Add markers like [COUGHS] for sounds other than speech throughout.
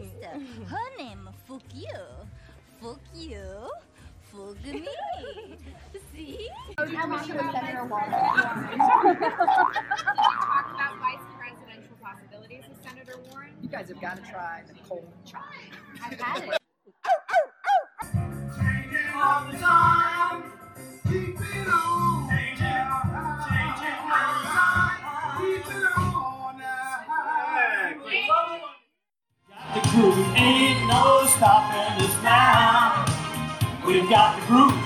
Sister. Mm. Her name Fuck you. Fuck you. Fuck me. [LAUGHS] See? talk about vice presidential possibilities with Senator Warren. You guys have got to try the cold chop. I've had it. The groove ain't no stopping us now. We've got the groove.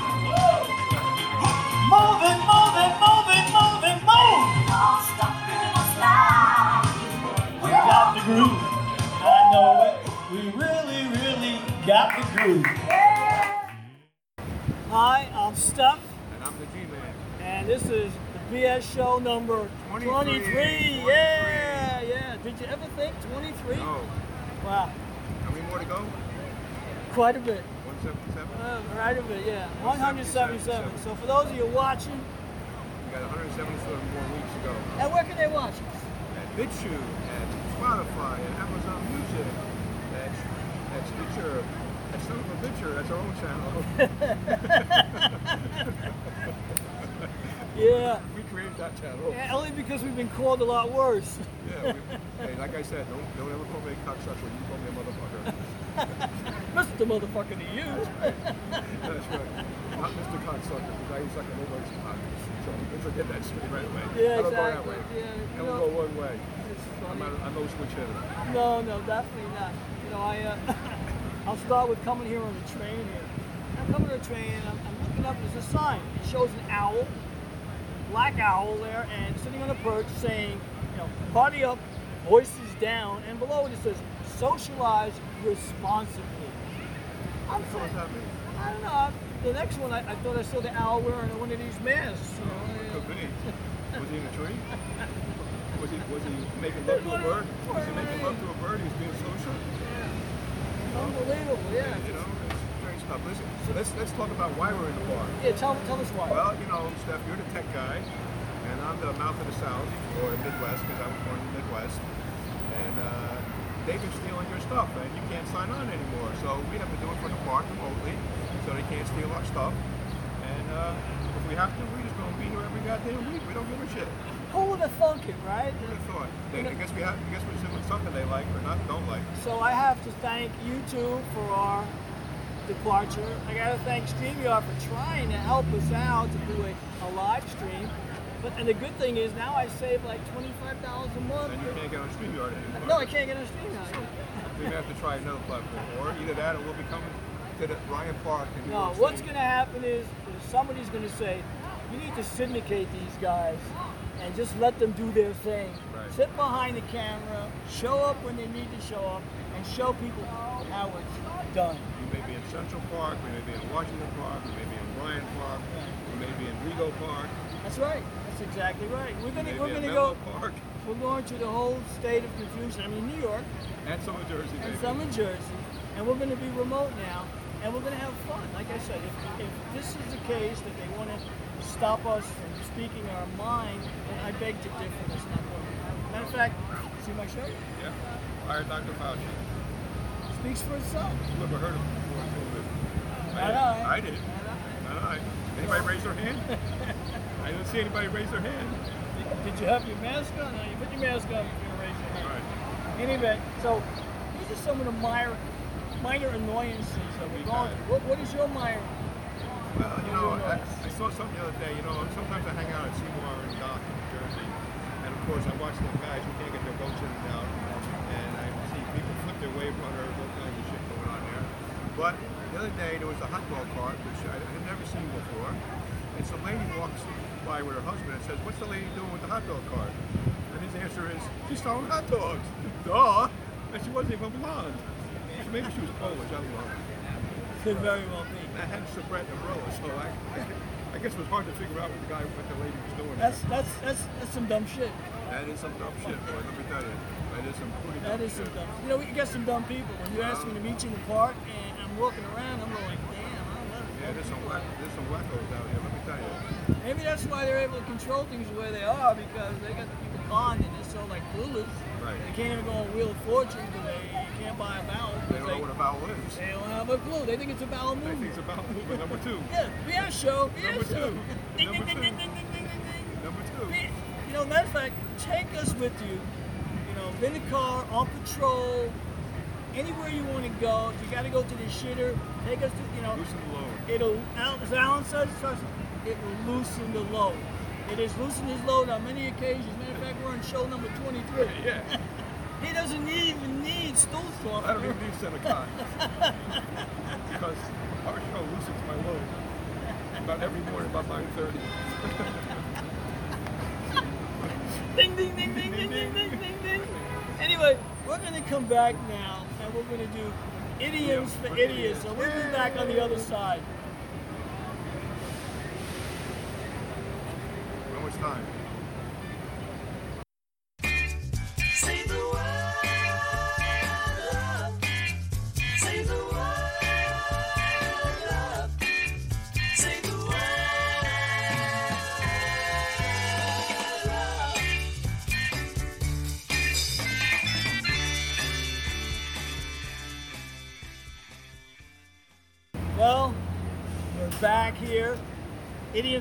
Move it, move it, move it, move it, move. We got the groove. I know it. We really, really got the groove. Hi, I'm Steph, And I'm the G-Man. and this is the BS show number 23. 23. Yeah, yeah. Did you ever think 23? No. Wow, How many more to go? quite a bit. 177? Uh, right a bit, yeah. 177. So for those of you watching, We got 177 more weeks to go. and where can they watch us? At BitChute, at Spotify, and Amazon Music. at, that's Stitcher. That's son of a bitcher. That's our own channel. [LAUGHS] [LAUGHS] Yeah. we created that channel. yeah. Only because we've been called a lot worse. Yeah. We, hey, like I said, don't, don't ever call me a cocksucker. You call me a motherfucker. [LAUGHS] Mr. Motherfucker to you. That's right. Not Mr. Cocksucker, because I ain't sucking nobody's cock. So let's get that straight right away. Yeah, don't go that exactly. way. Yeah, you I will know. go one way. I'm, I'm no switch hitter. No, no, definitely not. You know, I, uh, [LAUGHS] I'll start with coming here on the train here. I'm coming to the train and I'm, I'm looking up, and there's a sign. It shows an owl, black owl there, and sitting on a perch saying, you know, party up, voices down, and below it it says, socialize responsibly. I'm So saying. I don't know. The next one, I, I thought I saw the owl wearing one of these masks. Oh, you know, Could be. Was he in a tree? [LAUGHS] Was he was he making love to a bird? Was he making love to a bird? He was being social. Yeah. Unbelievable, yeah. You know, stuff. Listen, so let's let's talk about why we're in the bar. Yeah, tell, tell us why. Well, you know, Steph, you're the tech guy, and I'm the mouth of the South or the Midwest because I was born in the Midwest, and uh, they've been stealing your stuff, and you can't sign on anymore. So we have to do it for the park remotely, so they can't steal our stuff. And uh, if we have to, we're just gonna be here every goddamn week. We don't give a shit. Who would have thunk it, right? Who would have thought? They, I guess we have. I guess we're doing something they like or not don't like. So I have to thank you two for our departure. I got to thank StreamYard for trying to help us out to do a, a live stream. But and the good thing is now I save like twenty five dollars a month. And you can't get on StreamYard anymore. No, I can't get on StreamYard. We may have to try another platform, or either that, or we'll be coming to the Bryant Park. New No, what's going to happen is, is somebody's going to say, you need to syndicate these guys and just let them do their thing. Right. Sit behind the camera, show up when they need to show up, and show people how it's done. We may be in Central Park, we may be in Washington Park, we may be in Bryant Park, we may be in Rego Park, That's right. That's exactly right. We're gonna we're gonna go. Park, We're going to the whole state of confusion. I mean, New York and some of Jersey. and maybe. some in Jersey, and we're going to be remote now, and we're going to have fun. Like I said, if, if this is the case that they want to stop us from speaking our mind, then I beg to differ. That's not going to happen. Matter of fact, see my show Yeah. Fire Dr. Fauci. speaks for itself. You ever heard of him? I, know. I did. I know. Anybody raise their hand? I didn't see anybody raise their hand. Did you have your mask on? No, you put your mask on. You're to raise your hand. All right. Anyway, so these are some of the minor, minor annoyances that we're going through. What, what is your minor? Well, you know, I, I saw something the other day. You know, sometimes I hang out at Seymour and Dock in New Jersey, and of course I watch the guys who can't get their boats in and out, and I see people flip their wave runners, all kinds of shit going on there. But the other day there was a hot dog cart, which I had never seen before, and some lady walks by with her husband and says, "What's the lady doing with the hot dog cart?" And his answer is, she's selling hot dogs. [LAUGHS] Duh. And she wasn't even blonde. So maybe she was Polish, I don't know. Could very well be. I had Sabrett umbrella, so I, I guess it was hard to figure out what the guy, what the lady was doing. That's that's that's that's some dumb shit. that is some dumb shit, boy. Let me tell you. That is some pretty That dumb is some dumb. You know, you get some dumb people. When you ask me to meet you in the park, and walking around, I'm like, damn, I don't know. Yeah, there's some whack, there's some wackos out here. Let me tell you. Maybe that's why they're able to control things the way they are because they got the people conned and they're so like clueless. Right. They can't even go on Wheel of Fortune today. You can't buy a vowel. They don't know what a vowel is. they don't have a clue. They think it's a vowel They think it's about movement number two. Yeah, yeah, show, yeah, Number show. two. Ding, Number ding, two. ding, ding, ding, ding, ding, ding. Number two. Be- You know, matter of fact, take us with you. You know, in the car, on patrol, anywhere you want to go. If you got to go to the shitter, take us to, you know, Loosen the load. it'll, as Alan says, it will loosen the load. It has loosened his load on many occasions. Matter of fact, we're on show number 23. [LAUGHS] Yeah. He doesn't even need stool I don't even need Senokot. because our show loosens my load about every morning about 9.30. [LAUGHS] Ding, ding, ding, ding, ding, ding, ding, ding, ding. Anyway, we're going to come back now and we're going to do idioms for idiots. So we'll be back on the other side. How much time?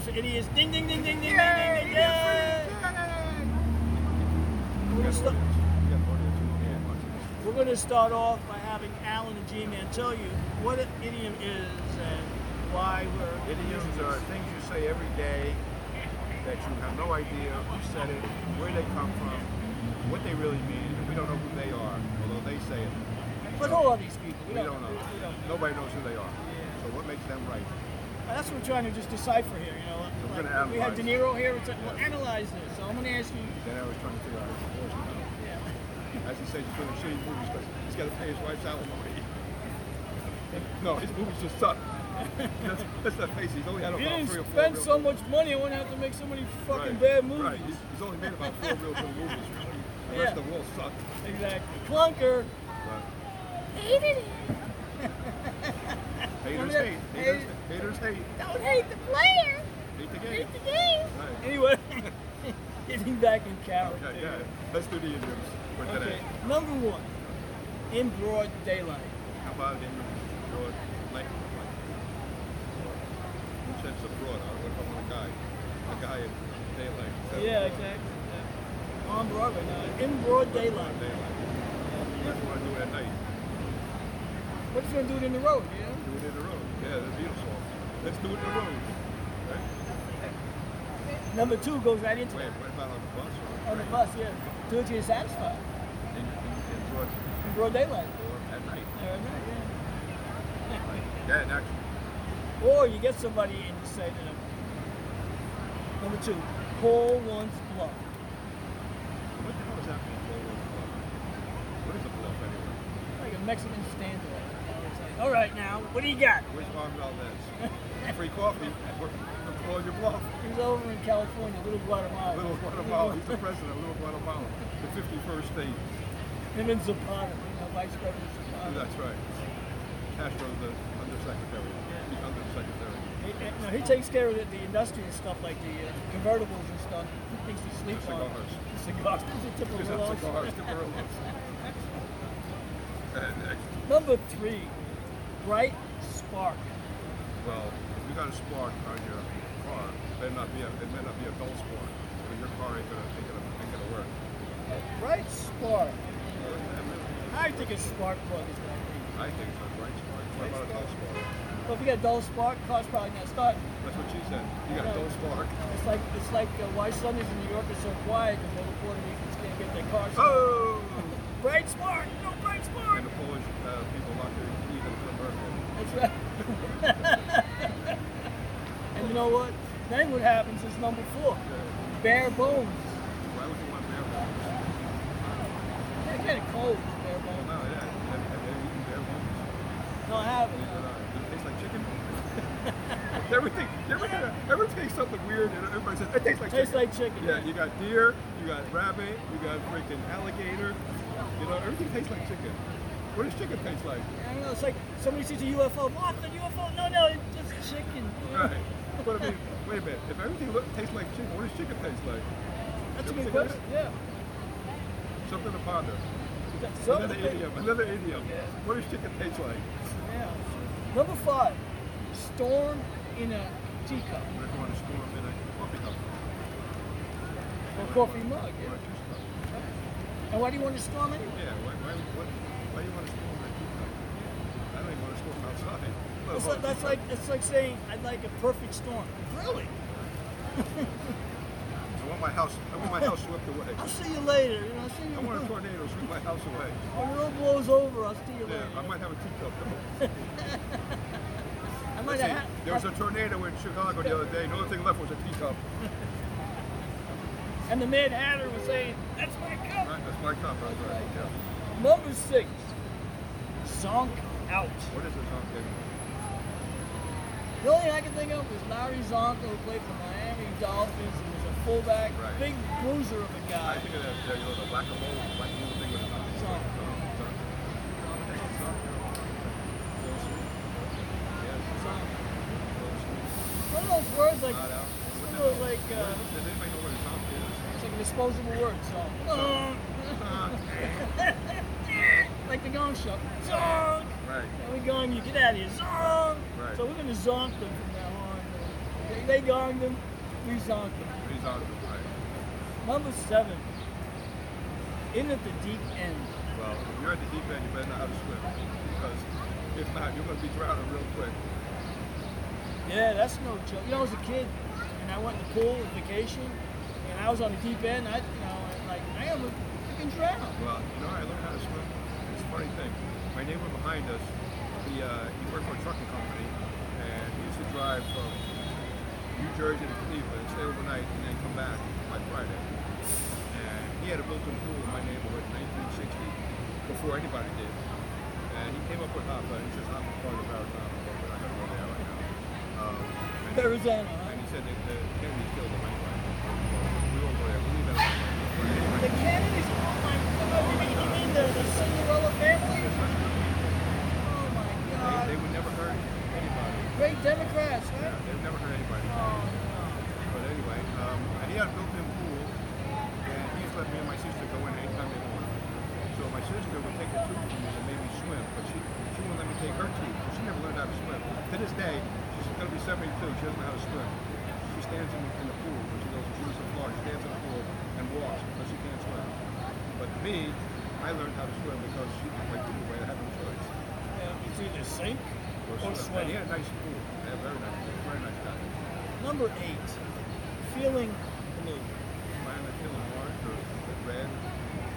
Idioms for idiots. Ding, ding, ding, ding, ding, ding, ding, ding. Yay! We're gonna start- You got plenty of two hands. We're going to start off by having Alan and G-Man tell you what an idiom is and why we're Idioms are things you say every day that you have no idea who said it, where they come from, what they really mean, and we don't know who they are, although they say it. But who are these people? We don't know. We don't know. Nobody knows who they are. So what makes them right? And That's what we're trying to just decipher here. You know, we're Like, gonna we have De. Niro here. It's like, well, analyze this. So I'm going to ask you. Then I was trying to figure out his. Yeah. As he said, he's doing shitty movies because he's got to pay his wife's alimony. no, his movies just suck. Let's, let's not face he's only had If you about didn't three or four spend real so much money, I wouldn't have to make so many fucking right, bad movies. Right, he's, he's only made about four real good movies, really. The Yeah. rest of them all suck. Exactly. Clunker. But Hated it. haters hate. Haters, haters hate. Don't hate the player. Hate the game. Hate the game. Right. Anyway, [LAUGHS] getting back in character. Okay, yeah. Let's do the idioms for Okay, today. number one, in broad daylight. How about in broad light? Which sense of broad? What if I want a guy? A guy in daylight. Is Yeah, broad? exactly. Yeah. On Broadway now, in broad daylight. Daylight. What if you want to do it at night? What you gonna do it in the road, you know? Do it in the road. Yeah, that's beautiful. Let's do it in the road. Right? Number two goes right into Wait, it. what about on the bus or On the bus, yeah. Do it till you're satisfied. in, in, in broad In broad daylight. or at night? All right, yeah. Yeah, actually, Or you get somebody and you say to them, number two, call once bluff. what the hell is that mean? Full road bluff? What is a bluff anyway? Like a Mexican stand It's like, all right now, what do you got? Where's Juan Valdez? Free coffee. We're, we're calling your bluff. He's over in California, Little Guatemala. Little Guatemala. He's the president of Little Guatemala, the 51st state. Him and Zapata, know, Vice President Zapata. That's right. Castro's the undersecretary. He's undersecretary. He, no, he takes care of the, the industrial stuff like the uh, convertibles and stuff. He thinks he sleeps on Cigars. the cigars. [LAUGHS] Typical on Welsh. cigars. the Merlots. And Number three, bright spark. well, you got a spark on your car, it may not be a, it may not be a dull spark. but your car ain't gonna, ain't gonna, ain't gonna work. Bright spark. I think a spark plug is to be. I think so, right spark. What about a dull spark? Well, if you got a dull spark, car's probably not starting. That's what she said. You got a dull spark. It's like it's like uh, why Sundays in New York are so quiet because all the Puerto Ricans can't get their cars. Oh! [LAUGHS] Bright spark, no bright spark. And the Polish uh, people keys in the convertible. That's right. [LAUGHS] you know what? Then what happens is number four, bare bones. Why would you want bare bones? cold. Bare bones. no, yeah. Have, have you eaten bare bones? No, I haven't. It, uh, does it taste like chicken? [LAUGHS] everything, you ever, get a- ever taste something weird and everybody says, it tastes like Tastes chicken. like chicken. Yeah, you got deer, you got rabbit, you got freaking alligator. You know, everything tastes like chicken. What does chicken taste like? I don't know. It's like somebody sees a UFO. What? The UFO? No, no, it's just chicken. Right. But I mean, wait a minute. If everything look, tastes like chicken, what does chicken taste like? That's a good ever think of question. Yeah. Something to ponder. Another idiom. Another idiom. What does chicken taste like? Yeah. Number five, storm in a teacup We're going to storm in a coffee cup or coffee mug. Yeah. a. And why do you want to storm anyway? Yeah. Why, why, what, why do you want to storm in a teacup? I don't even want to storm outside. That's like, that's like it's like saying I'd like a perfect storm. Really? [LAUGHS] I want my house. I want my house swept away. I'll see you later. You know, I'll see you. I want a tornado to sweep my house away. When it all blows over, I'll see you Yeah, later. I might have a teacup [LAUGHS] though. I might have. there was a tornado in Chicago the other day. The only thing left was a teacup. [LAUGHS] And the Mad Hatter was saying, "That's my cup." Right, that's my cup. That's right. Yeah. Number six, zonk out. What is a pumpkin? The only thing I can think of was Larry Csonka, who played for the Miami Dolphins and was a fullback, Right. big bruiser of a guy. I think of that, uh, you know, the whack-a-mole, whack-a-mole thing with a knife. Zonk. One of those words like, one of those like, uh, Does anybody know what a zonk is? it's like a disposable word. Zonk. [LAUGHS] like the gong show. Zonk. Right. And we gong you, get out of here. Zonk. Right. So we're gonna zonk them from now on. They, they gonged them, we zonked them. He's on right. Number seven, in at the deep end. Well, if you're at the deep end, you better know how to swim. Because if not, you're going to be drowning real quick. Yeah, that's no joke. You know, I was a kid, and I went in the pool on vacation, and I was on the deep end. I, you know, like I almost freaking drowned. Well, you know, I learned how to swim. It's a funny thing. My neighbor behind us, he, uh, he worked for a trucking company, and he used to drive from New Jersey to Cleveland, stay overnight, and then come back by Friday. And he had a built-in pool in my neighborhood in 1960, before anybody did. And he came up with Hoffa, and he says Hoffa's part of Arizona, but we're not going to go there right now. Um, and, Arizona, and he said that the Kennedys killed him anyway. We won't go there. We'll leave that alone. But anyway, The Kennedys. Oh my God! You mean, you mean the, the Cinderella family? Oh my they, God! they would never hurt anybody. Great Democrats, Yeah, right? they've never hurt anybody. Oh no. But anyway, um, and he had a built-in pool, and he used to let me and my sister go in anytime they wanted. So my sister would take the tube from me and make me swim, but she she wouldn't let me take her tube. So she never learned how to swim. To this day, she's going to be 72. She doesn't know how to swim. She stands in, in the pool when she goes to Jerusalem, Florida. She stands in the pool and walks because she can't swim. But me, I learned how to swim because she was my pool away. I had no choice. Yeah, it's either sink or And swim. he had a nice pool. Yeah, very nice. Very nice guy. Number eight, feeling blue. Mine are feeling orange or red.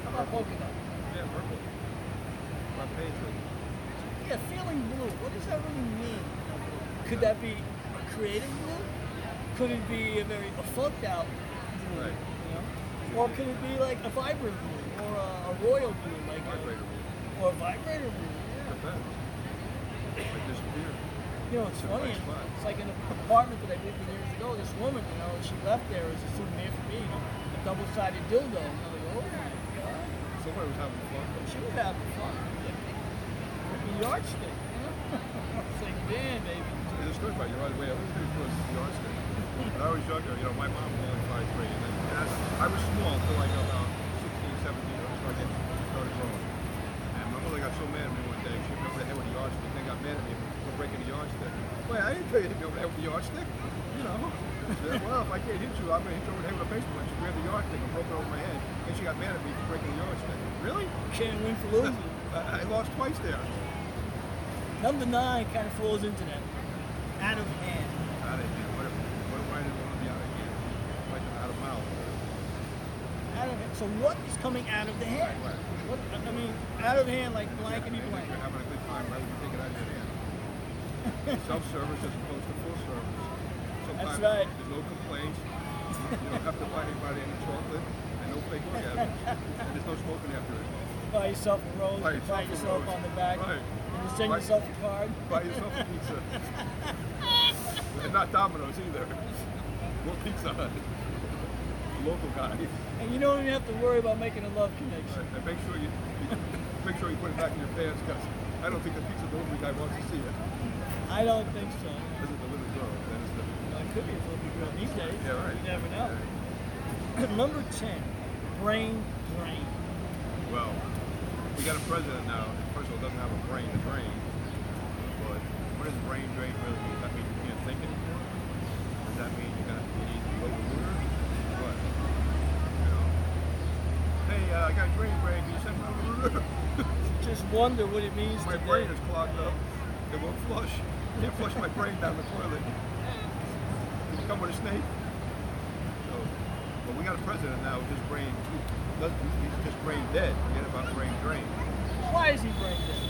How about polka dot? Yeah, purple. My patriot. Yeah, feeling blue. What does that really mean? Could that be a creative blue? Could it be a very a funked out blue? Right. You know? Or could it be like a vibrant blue or a, a royal blue, like Vibrator a, or a vibrator blue? Yeah. Like disappear. You know, it's It's funny. It's like an apartment that I did for years ago. This woman, you know, she left there as a souvenir for me, a double-sided dildo. And I'm like, oh my god, Somebody was having fun. she was having fun. With a yardstick. You know? [LAUGHS] I was like, baby. There's a story about you right away. I was pretty close to the yardstick. When I was younger, you know, my mom was only 5'3", and then and I, was small until I got about 16, 17, I started getting, started growing. And my mother got so mad at me one day, she hit me over the head with a yardstick, and then got mad at me for breaking the yardstick. Wait, I didn't tell you to hit me over the head with the yardstick. You know. She said, well, if I can't hit you, I'm going to hit you over the head with a baseball. And she grabbed the yardstick and broke it over my head, and she got mad at me for breaking the yardstick. Really? Can't win for losing. [LAUGHS] I, I lost twice there. Number nine kind of falls into that. Out of hand. Out of here. What if, what if I didn't want to be out of here? Like out of mouth. Out of hand. So what is coming out of the hand? Right. What, I mean, out of hand like blankety And if blank. you're having a good time, right? you take it out of your hand? [LAUGHS] Self-service as opposed to full service. Sometimes right. There's no complaints. You don't have to buy anybody any chocolate and no fake [LAUGHS] orgasms. and there's no smoking after it. buy yourself a rose, Buy you yourself a yourself on the back, Right. and you send Buy- yourself a card. Buy yourself a pizza. [LAUGHS] and not Domino's either. [LAUGHS] Well, Pizza Hut. Local guy. And you don't even have to worry about making a love connection. And make sure you [LAUGHS] make sure you put it back in your pants because I don't think the pizza delivery guy wants to see it. I don't think so. This is the little girl. That is the Well, it could be a little girl these days. Yeah, right. You never know. [CLEARS THROAT] Number 10, brain drain. Well, we got a president now. First of all, doesn't have a brain to drain. But what does brain drain really mean? Does that mean you can't think anymore? Does that mean you're gonna you need to go to work? What? You know? Hey, uh, I got a brain break. You send me? [LAUGHS] Just wonder what it means my today. brain is clogged up. It won't flush. Can't flush my brain down the toilet. Did you come with a snake? So, but we got a president now with his brain. He's just brain dead. Forget about brain drain. Why is he brain dead?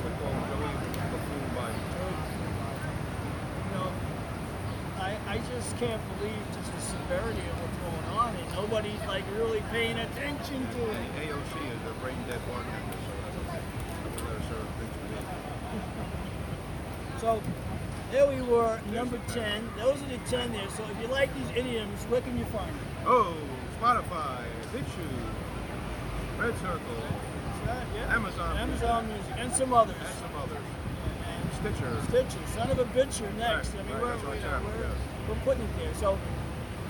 We call him Joey Buffoon Biden. You know, I, just can't believe just the severity of what's going on, and nobody's like really paying attention to it. AOC is a brain dead bartender, so that's a, sort of things to. So there we were, number 10. Those are the 10 there. So if you like these idioms, where can you find them? Oh, Spotify, BitChute, Red Circle, Yeah. Amazon Amazon Music, and some others. and some others. And Stitcher. Stitcher, son of a bitcher next. Right, I mean, right, we're, that's what you know, happened, we're, putting it there. So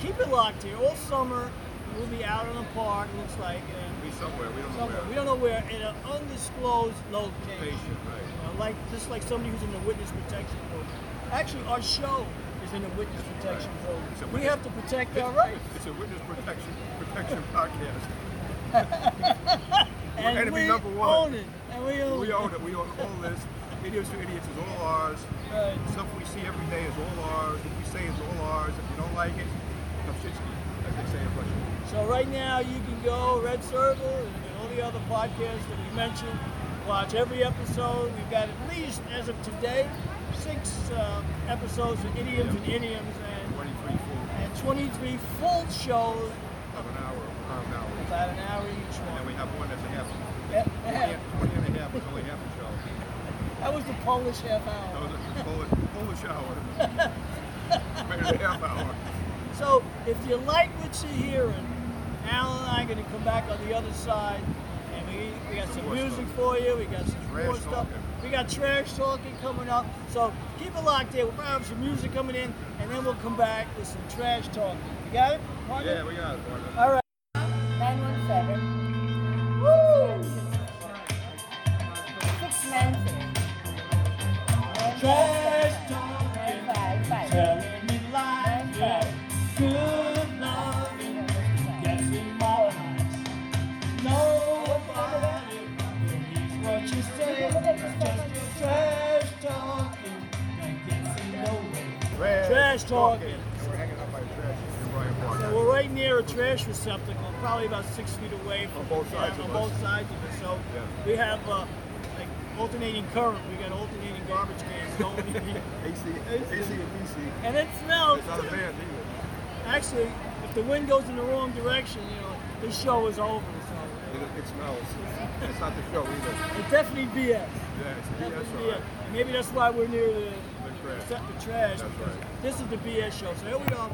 keep it locked here. All summer, we'll be out in the park, looks like, and Be somewhere, we don't know somewhere. where. We don't know where, in an undisclosed location. Patient, right. Know, like just like somebody who's in the witness protection program. Actually, our show is in the witness protection a program. We have to protect our rights. It's a witness protection protection podcast. [LAUGHS] And we number one. own it. And we own We own it. We own all this. Idiots to idiots is all ours. Right. Stuff we see every day is all ours. What we say is all ours. If you don't like it, Kapshitsky, as they say in Russian. So right now you can go Red Circle and all the other podcasts that we mentioned. Watch every episode. We've got at least, as of today, six uh, episodes of idioms and idioms and, 23 full and 23 full shows, of an hour, around an hour. about an hour each one. And we have one that's a half. Yeah, 20, yeah. 20 and a half is only half a show. That was the Polish half That hour. was a Polish, Polish hour. [LAUGHS] Half hour. So if you like what you're hearing, Alan and I are going to come back on the other side, and we, we got Some music for you. We got some Trash more stuff. talking. We got trash talking coming up. So keep it locked there. We'll have some music coming in, and then we'll come back with some trash talking. You got it? Partner? Yeah, we got it. partner. All right. Trash talking. And we're hanging out by trash in Bryant Park. So we're right near a trash receptacle, probably about six feet away from On both yeah, sides of on both sides of it. So Yeah. we have uh, like alternating current. We got alternating garbage cans going. [LAUGHS] AC, AC and DC. And it smells. It's not a band either. Actually, if the wind goes in the wrong direction, you know, this show is over. So It, it smells. It's not the show either. it's definitely BS. Yeah, it's BS, Definitely all right. BS. Maybe that's why we're near the, Set the trash. Right. This is the BS show. So here we go.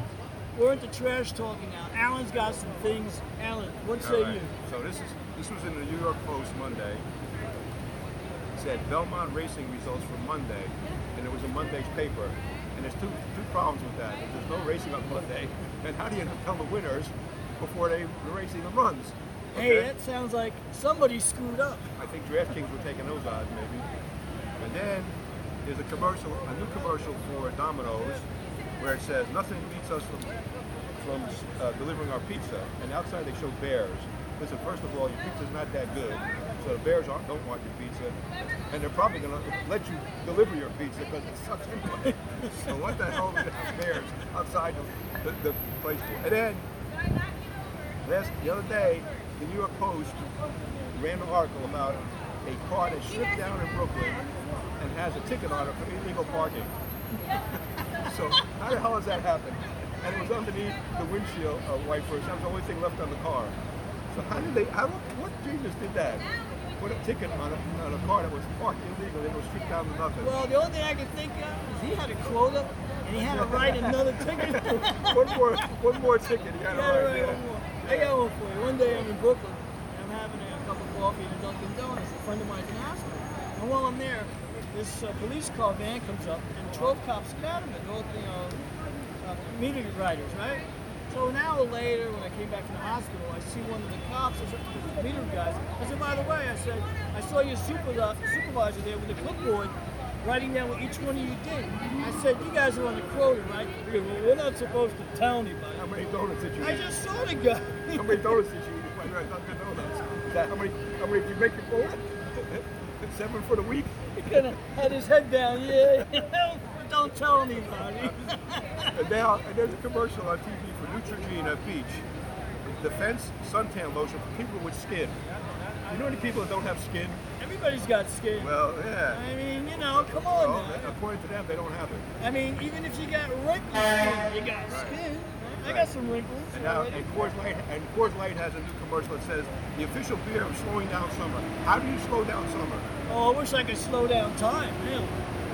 We're into trash talking now. Alan's got some things. Alan, what say right. you? So this is this was in the New York Post Monday. It said Belmont racing results for Monday, and it was a Monday's paper. And there's two two problems with that. If there's no racing on Monday, then how do you tell the winners before they the racing runs? Hey, that sounds like somebody screwed up. I think DraftKings were taking those odds maybe. And then there's a commercial, a new commercial for Domino's, where it says nothing beats us from from uh, delivering our pizza. And outside they show bears. Listen, first of all, your pizza's not that good, so the bears don't want your pizza, and they're probably going to let you deliver your pizza because it sucks anyway. [LAUGHS] so what the hell are the bears outside the, the, the place for? And then last the other day, the New York Post ran an article about a car that slipped down in Brooklyn and has a ticket on it for illegal parking. [LAUGHS] so how the hell does that happen? And it was underneath the windshield uh, wipers. That was the only thing left on the car. So how did they? How what genius did that? Put a ticket on a, on a car that was parked illegally They was straight down to nothing. Well, the only thing I can think of is he had a quota and he had to [LAUGHS] write another ticket. [LAUGHS] one more, one more ticket. Got Yeah, to right, one more. I got one for you. One day I'm in Brooklyn and I'm having a cup of coffee at a Dunkin' Donuts. A friend of mine's in hospital. And while I'm there, this uh, police car van comes up and 12 cops get out of it. They're all, you know, uh, meter riders, right? So an hour later, when I came back from the hospital, I see one of the cops, I said, meter guys. I said, by the way, I said, I saw your supervi- supervisor there with a clipboard writing down what each one of you did. I said, you guys are on the quota, right? He well, we're not supposed to tell anybody. How many donuts did you I just saw the guy. How many donuts did you eat when you were at Donuts? Is that how many? How many did you make your quota? Seven for the week. Kind of had his head down. Yeah, [LAUGHS] but don't tell anybody. And now, and there's a commercial on TV for Neutrogena Beach. Defense suntan lotion for people with skin. You know any people that don't have skin? Everybody's got skin. Well, yeah. I mean, you know, come on Well, now. according to them, they don't have it. I mean, even if you got wrinkles, you got skin. I got some wrinkles. And now, and Coors Light, and Coors Light has a new commercial that says the official beer of slowing down summer. How do you slow down summer? Oh, I wish I could slow down time. Really.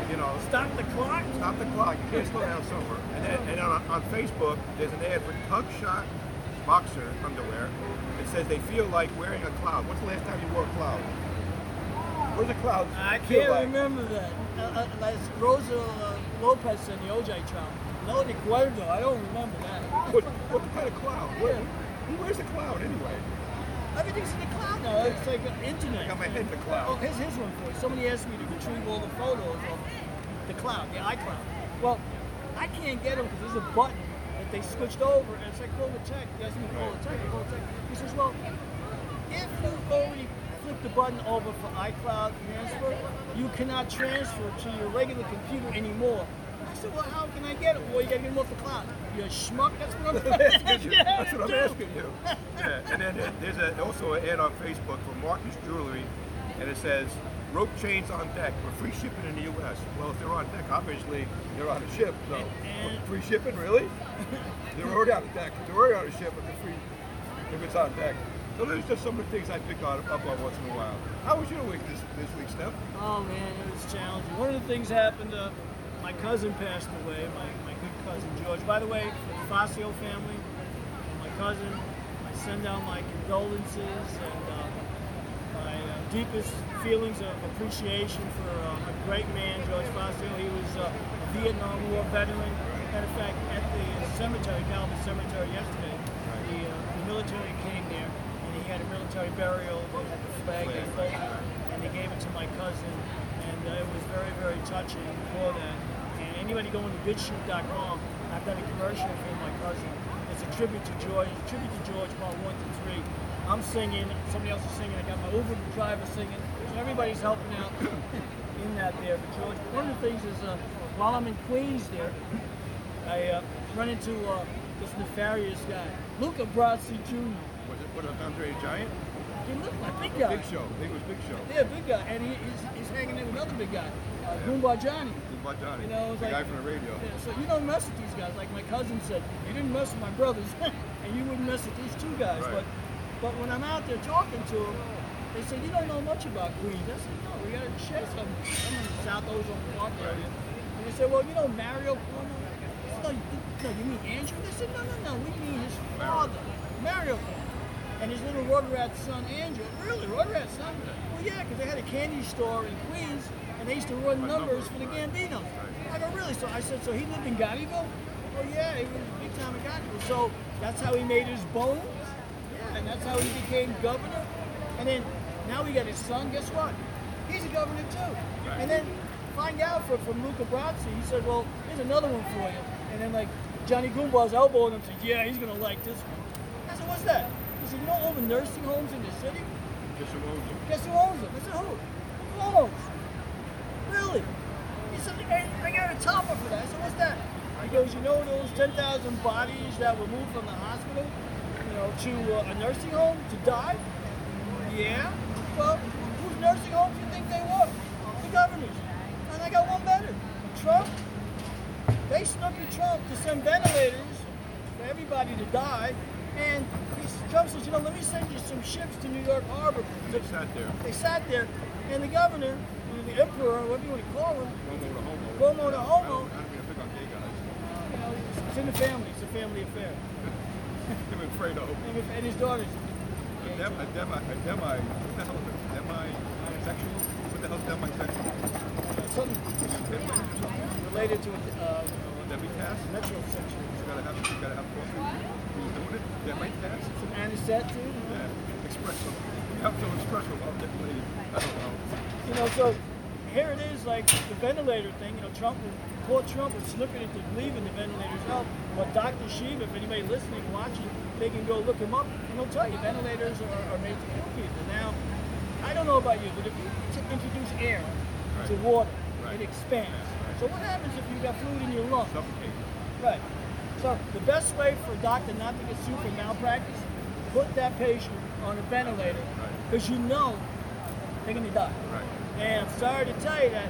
You know, Stop the clock. stop the clock. You can't slow down summer. And then, and on, on Facebook, there's an ad for Tug Shot boxer underwear. It says they feel like wearing a cloud. What's the last time you wore a cloud? Where's a cloud I can't like? remember that. Uh, uh, Rosa uh, Lopez in the OJ trial. I don't remember that. What, what kind of cloud? Who wears a cloud anyway? Everything's in the cloud now. It's like an internet. I got my head in the cloud. Oh, here's, here's one for you. Somebody asked me to retrieve all the photos of the cloud, the iCloud. Well, I can't get them because there's a button that they switched over, and it's like call the tech. He asked me to call the tech. Call the tech. He says, well, if you already flipped the button over for iCloud transfer, you cannot transfer to your regular computer anymore. I said, well, how can I get it? Well, you gotta get them off the cloud. You a schmuck? That's what I'm [LAUGHS] asking you. Yeah, That's what I'm asking you. Yeah. And then there- there's a, also an ad on Facebook for Marcus Jewelry, and it says rope chains on deck for free shipping in the U.S. Well, if they're on deck, obviously they're on a ship. So And- free shipping, really? they're already on the deck. They're already on a ship, but they're free if it's on deck. So there's just some of the things I pick on, up on once in a while. How was your week this, this week, Steph? Oh man, it was challenging. One of the things happened. Uh, my cousin passed away. My, my good cousin George. By the way, the Fascio family, my cousin, I send out my condolences and uh, my uh, deepest feelings of appreciation for uh, a great man, George Fascio. He was uh, a Vietnam War veteran. Matter of fact, at the cemetery, Calvary Cemetery yesterday, the, uh, the military came there and he had a military burial. They had the flag, they and they gave it to my cousin. And uh, it was very, very touching for that. Anybody going to BitChute.com, I've done a commercial for my cousin. It's a tribute to George, a tribute to George, part one to three. I'm singing, somebody else is singing, I got my Uber driver singing, so everybody's helping out [COUGHS] in that there for George. But one of the things is, uh, while I'm in Queens there, I uh, run into uh, this nefarious guy, Luca Brasi Jr. Was it, was it Andre Giant? He looked like a big guy. Big Show. I think it was Big Show. Yeah, big guy, and he, he's, he's hanging in with another big guy, uh, Goomba Johnny. About Johnny. You know, the like, guy from the radio. Yeah, so you don't mess with these guys. Like my cousin said, you didn't mess with my brothers, [LAUGHS] and you wouldn't mess with these two guys. Right. But but when I'm out there talking to them, they said, you don't know much about Queens. I said, no, we got to share something. I'm in South Ozone Park area. And they said, well, you know Mario Cuomo? I said, no, you, no, you mean Andrew? They said, no, no, no, we mean his father, Mario Cuomo. And his little Rugrat son, Andrew. Really, Rugrat son? Well, yeah, because they had a candy store in Queens, and they used to run numbers for the Gambinos. I go, really? So I said, so he lived in Gottieville? Oh, yeah, he was big time in Gottieville. So that's how he made his bones? Yeah, and that's how he became governor. And then now we got his son. Guess what? He's a governor too. And then find out from, from Luca Brasi, he said, well, here's another one for you. And then like Johnny Goomba's elbowing him, said, yeah, he's gonna like this one. I said, what's that? He said, you know all the nursing homes in the city? Guess who owns them? Guess who owns them? I said, who? Cuomo's. Really? He said, I got a topper for that. I said, what's that? He goes, you know those 10,000 bodies that were moved from the hospital, you know, to uh, a nursing home to die? Yeah. Well, whose nursing homes do you think they were? The governor's. And I got one better. Trump. They snuck in Trump to send ventilators for everybody to die, and he, Trump says, you know, let me send you some ships to New York Harbor. They sat there. They sat there, and the governor, know, the emperor, whatever you want to call him, Cuomo to homo. Cuomo to I homo. don't, I don't mean to pick on gay guys. you know, it's, it's in the family. It's a family affair. [LAUGHS] Him and Fredo. And, his- and his daughters. A dem, a demi, a demi, what the hell is it? Demi-sexual? What the hell's demisexual? Something related to uh, Demi-cast? metrosexual. You gotta have, you gotta have coffee. Who's doing it? Demi-cast? Some anisette too. Yeah, espresso. You have to espresso while getting laid. I don't know. You know, so here it is, like the ventilator thing. You know, Trump, poor Trump was looking into leaving the ventilators out. But Dr. Shiva, if anybody listening, watching, they can go look him up, and he'll tell you ventilators are, are made to kill people. Now, I don't know about you, but if you t- introduce air to water, Right. it expands. So what happens if you got fluid in your lungs? Suffocate. Right. So the best way for a doctor not to get sued for malpractice, put that patient on a ventilator because you know they're gonna die. Right. And I'm sorry to tell you that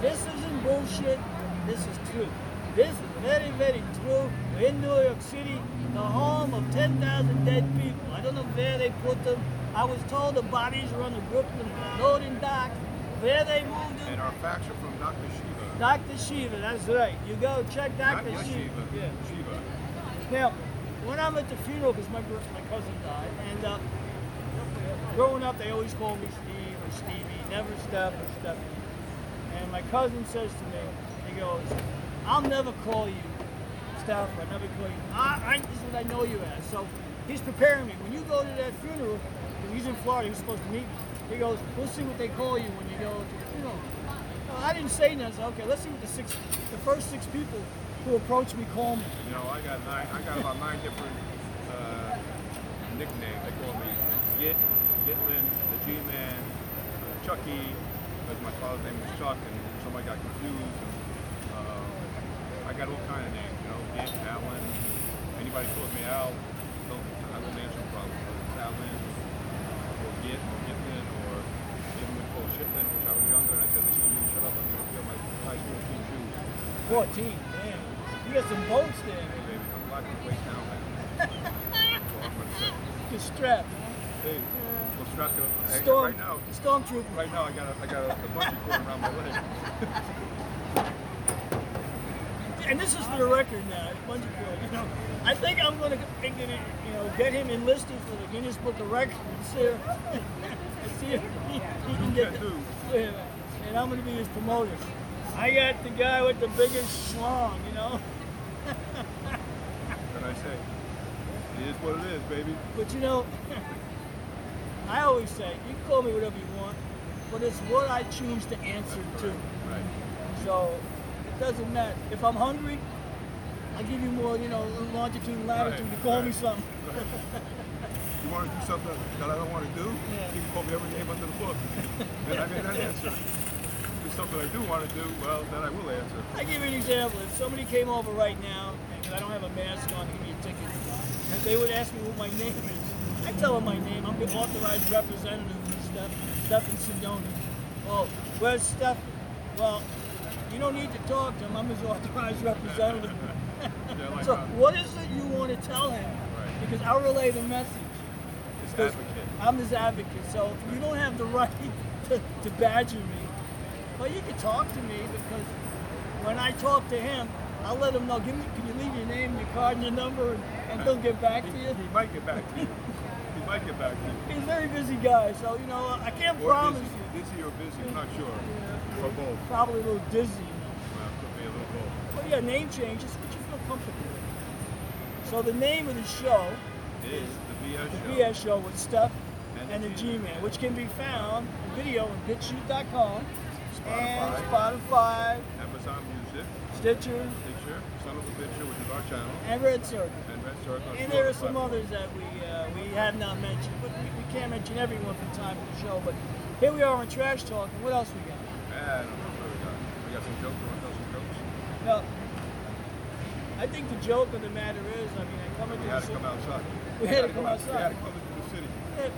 this isn't bullshit. This is true. This is very, very true. We're in New York City, the home of 10,000 dead people. I don't know where they put them. I was told the bodies are on the Brooklyn loading dock. Where they moved them? And our facts are from Dr. Shiva. Dr. Shiva, that's right. You go check Dr. Shiva. Shiva. Yeah. Shiva. Now, when I'm at the funeral, because my, my cousin died, and uh, growing up, they always called me Steve or Stevie, never Steph or Stephanie. And my cousin says to me, he goes, I'll never call you Steph, I'll never call you, I, I, this is what I know you as. So he's preparing me. When you go to that funeral, because he's in Florida, he's supposed to meet me, he goes, we'll see what they call you when you go to the funeral. I didn't say nothing. Okay, let's see what the six, the first six people who approached me call me. You know, I got nine. I got about nine different uh, nicknames. They call me Git, Gitlin, the G-Man, uh, Chucky, because my father's name was Chuck, and somebody got confused. And, uh, I got all kind of names. You know, Git, Alan. Anybody calls me Al, I won't answer problem. Alan, or Git, or Gitlin, or even we call Shitlin, which I was younger, and I said, listen, you shut up. I'm going to feel my high school team shoes. 14, damn. You got some boats there. Hey, baby, I'm black and waist down, man. So I'm gonna say, Good strap. Hey, well, strapped to hey, Storm, right now. Stormtrooper. Right now, I got a, I got a, a bungee cord around my leg. [LAUGHS] And this is for the record now. Bungee cord. You know, I think I'm going to, you know, get him enlisted for the Guinness Book of Records here. [LAUGHS] See if he, he can get. The, and I'm going to be his promoter. I got the guy with the biggest schlong, you know. What I say? It is what it is, baby. But you know, I always say, you can call me whatever you want, but it's what I choose to answer to. Right. So it doesn't matter. If I'm hungry, I give you more, you know, longitude and latitude to Right, call me right. something. You want to do something that I don't want to do? Yeah. You can call me every name under the book. and I get that answer. If something I do want to do, well, then I will answer. I give you an example. If somebody came over right now and I don't have a mask on to give me a ticket, and they would ask me what my name is, I tell them my name. I'm the authorized representative for Steph, Stephen Sidoni. Oh, where's Stephen? Well, you don't need to talk to him. I'm his [LAUGHS] authorized representative. Yeah, like, [LAUGHS] so, uh, what is it you want to tell him? Right. Because I'll relay the message. Because advocate. I'm his advocate, so you don't have the right [LAUGHS] to, to badger me. But you can talk to me because when I talk to him, I'll let him know. Give me, can you leave your name, your card, and your number, and, and he'll get back to you. he might get back to you. he might get back to you. He's a very busy guy, so you know I can't Or promise busy, you. busy or busy, I'm not sure. Or both. Probably a little dizzy. Well, could be a little both. But yeah, name changes, but you feel comfortable with. So the name of the show is the BS the show. BS show with Steph And and, the the G-Man. G-Man, which can be found in video on BitChute.com and Spotify. Spotify, Amazon Music, Stitcher, BitChute, Son of a BitChute, which is our channel, and Red Circle. and Red Circle. And there are some others that we uh, we have not mentioned, but we, we can't mention everyone from time to the show. But here we are on Trash Talk, and what else we got? I don't know what we got. We got some jokes. Want to tell some jokes? Well, I think the joke of the matter is, I mean, I come into We the had to city- come outside. We had to come outside. We had to come into the city.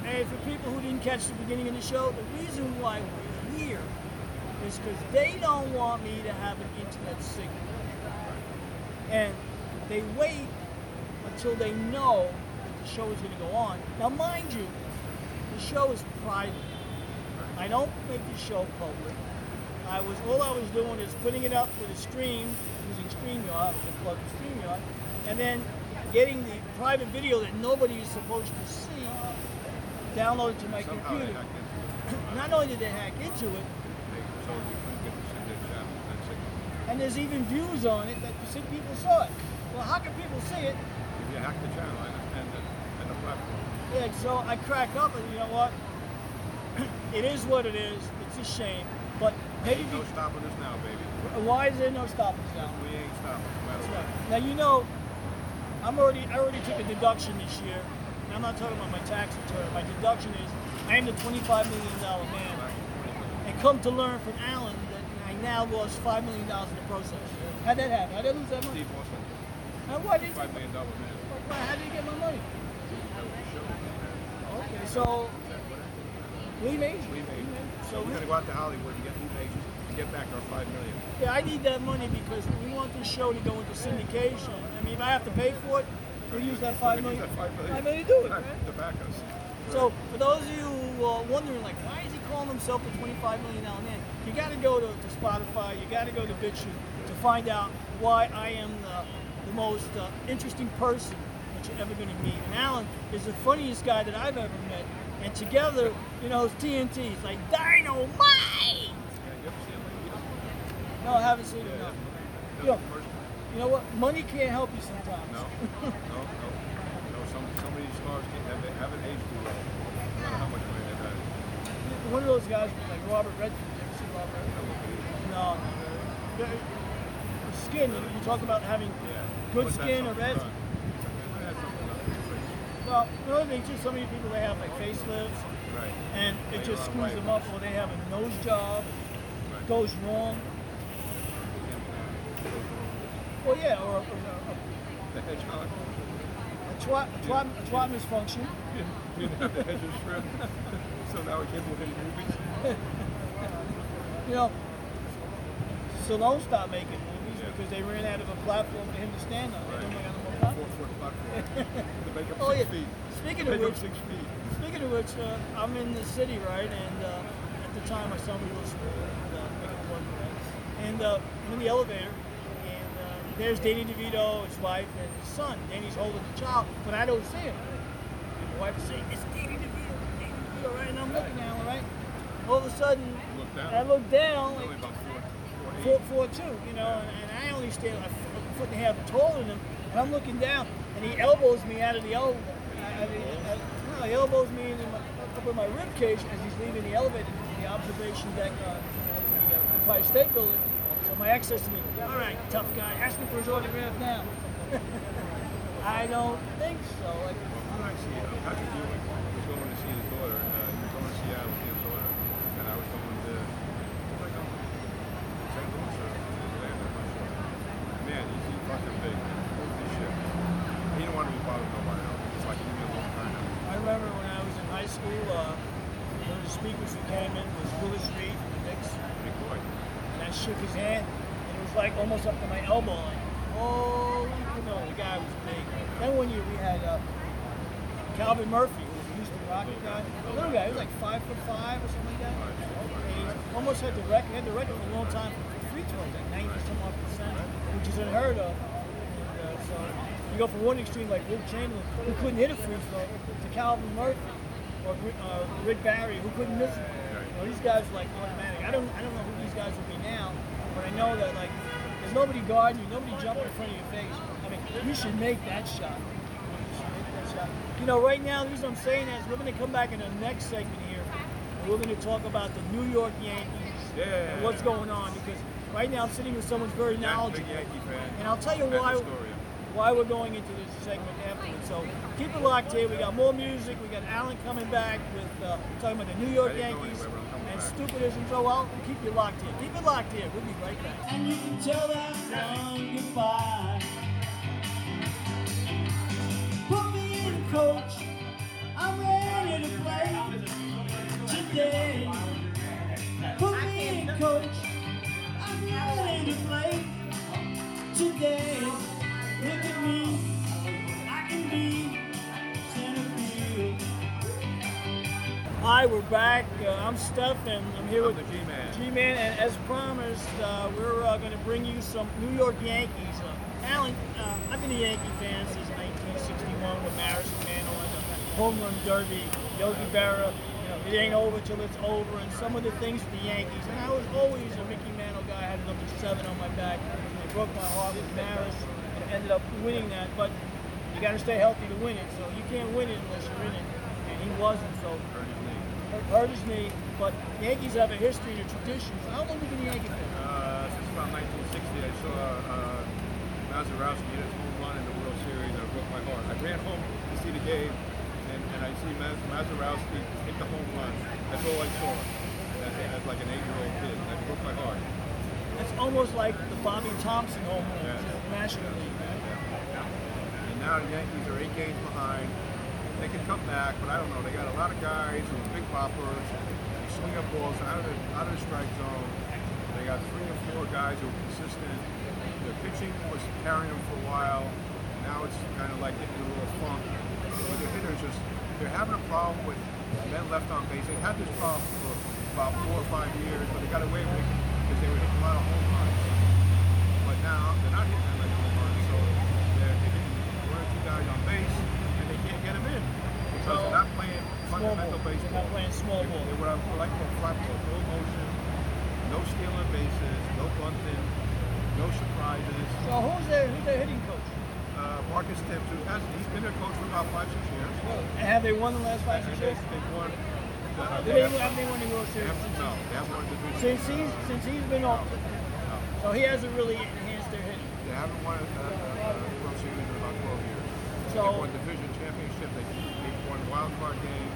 And for people who didn't catch the beginning of the show, the reason why we're here is because they don't want me to have an internet signal. And they wait until they know that the show is going to go on. Now, mind you, the show is private. I don't make the show public. I was all I was doing is putting it up for the stream using StreamYard, the plug StreamYard, and then getting the private video that nobody is supposed to see downloaded to my Somehow computer. they hacked into it. [CLEARS THROAT] Not only did they hack into it, You couldn't get the Syndic channel. That's it. and there's even views on it that some people saw it. Well, how can people see it? If you hack the channel, I understand that, and the platform. Yeah, so I crack up and you know what? [CLEARS THROAT] it is what it is. It's a shame. But maybe Ain't no stopping us now, baby. why is there no stopping us now? We ain't stopping, no matter what. Now you know, I'm already I already took a deduction this year. And I'm not talking about my tax return. My deduction is I am the 25 million dollar man. Come to learn from Alan that I now lost five million dollars in the process. How'd that happen? How'd I lose that money? Steve Austin, Now, why did five million dollar man. how did you get my money? Okay, so Lee Major. We made. So we're gonna go out to Hollywood and get new majors and get back our five million. Yeah, I need that money because we want this show to go into syndication. I mean, if I have to pay for it, we'll use that five million. that five million. Million to do it, Right? To back us. So, for those of you who are wondering, like, why is calling himself a 25 million dollar man? You got to go to, to Spotify. You got to go to BitChute to find out why I am the, the most uh, interesting person that you're ever going to meet. And Alan is the funniest guy that I've ever met. And together, you know, it's TNT. It's like dynamite. No, I haven't seen it. You know what? Money can't help you sometimes. No, no, no. No, some, some of these stars can't have, haven't aged too well. No matter how much money they've had. One of those guys like Robert Redford. You ever see Robert Redford? No. no. The- the Skin. You talk about having good skin or red. on. That's something on your face. Well, another thing too. So many people they have like facelifts, Right. and it just screws them up, or they have a nose job, Right. goes wrong. Well, yeah, or, or, or The hedgehog. a, twat, a, twat, a twat misfunction. [LAUGHS] The hedge of shrimp. So now we can't do any movies. [LAUGHS] You know, Stallone stopped making movies Yeah. because they ran out of a platform for him to stand on. They Right. didn't have no platform. Four foot platform. [LAUGHS] to make up Oh, six yeah. feet. Speaking of which. Speaking of which, uh, I'm in the city, right? And uh, at the time, was in school, and, uh, one. And uh, I'm in the elevator, and uh, there's Danny DeVito, his wife, and his son. Danny's holding the child, but I don't see him. And my wife is saying, "It's Danny DeVito, Danny DeVito," right? And I'm looking at him, right? All of a sudden, I look down, like four, four, four, eight. four two, you know, and, and I only stand a foot and a half taller than him, and I'm looking down, and he elbows me out of the elevator. I, I mean, I, no, he elbows me in my, up in my rib cage as he's leaving the elevator the observation deck uh, at the uh, Empire State Building. So my ex says to me, "All right, tough guy, ask for his autograph now." [LAUGHS] I don't think so. Like, I'm not seeing uh, Patrick Ewing was going to see his daughter. Uh, he was going to Seattle to see his daughter, and I was going to where was I going? St. Louis or Atlanta? I'm not sure. Man, he's, he's fucking big. Man. Holy shit. He didn't want to be bothered by nobody else. It's like leave me alone right now. I remember when I was in high school, uh, one of the speakers who came in was Willis Reed from the Knicks. Big boy. and I shook his hand, and it was like almost up to my elbow. Like, holy, you know, the guy was big. Then one year we had uh, Calvin Murphy, who was a Houston Rocket guy. A little guy, he was like five foot five or something like that. And he almost had the record, had the record for a long time for free throws, like 90 some odd percent, which is unheard of. And, uh, so you go from one extreme like Rick Chamberlain, who couldn't hit a free throw, to Calvin Murphy or Rick- uh, Rick Barry, who couldn't miss it. You know, these guys were like automatic. I don't, I don't know who these guys would be now, but I know that like there's nobody guarding you, nobody jumping in front of your face. I mean, you should make that shot. You should make that shot. You know, right now, the reason I'm saying that is we're going to come back in the next segment here, we're going to talk about the New York Yankees Yeah. and what's going on because right now I'm sitting with someone who's very knowledgeable. And I'll tell you why. Why we're going into this segment afterwards. So keep it locked here. We got more music. We got Alan coming back with uh, talking about the New York I didn't go Yankees anywhere, but I'm coming and stupidism. So I'll keep you locked here. Keep it locked here. We'll be right back. And you can tell that one goodbye. Put me in a coach. I'm ready to play today. Put me in coach. I'm ready to play today. Look at me. I can be Hi, we're back. Uh, I'm Stef, and I'm here I'm with the G-Man. G-Man, and as promised, uh, we're uh, going to bring you some New York Yankees. Uh, Alan, uh, I've been a Yankee fan since 1961 with Maris and Mantle and the home run derby, Yogi Berra. You know, it ain't over till it's over, and some of the things for the Yankees. And I was always a Mickey Mantle guy. I had number seven on my back. It broke my heart with Maris, and ended up winning that. But you got to stay healthy to win it. So you can't win it unless you're in it, and he wasn't. So hurt, his knee. hurt his knee. But Yankees have a history and a tradition. So how long have you been a Yankee fan? Uh, since about 1960, I saw uh, Mazeroski hit his home run in the World Series, and it broke my heart. I ran home to see the game, and, and I see Maz- hit the home run. That's all I saw. As, as like an eight-year-old kid, that broke my heart. It's almost like the Bobby Thomson home run Yeah. to the National League. And now the Yankees are eight games behind. They can come back, but I don't know. They got a lot of guys who are big poppers. They swing up balls out of the, out of the strike zone. They got three or four guys who are consistent. The pitching was carrying them for a while. Now it's kind of like getting a little funk. But the hitters just, they're having a problem with men left on base. They had this problem for about four or five years, but they got away with it because they were hitting a lot of home runs. But now they're not hitting that many home runs, so they're, they're hitting one or two guys on base, and they can't get them in because they're not playing Small fundamental ball. They're baseball. not playing small They- ball. They would like to flat ball, no motion, no stealing bases, no bunting, no surprises. So who's their who's their hitting coach? Uh, Marcus Thames, who has he's been their coach for about five, six years. And have they won the last five six years? they've won. Uh, Have they they, have, have they won the World they Series? have, no, they have won a division. Since he's since he's been off, no. so he hasn't really enhanced their hitting. They haven't won a, a, a World Series in about 12 years. So- they've won division championship. They, they've won wild card games,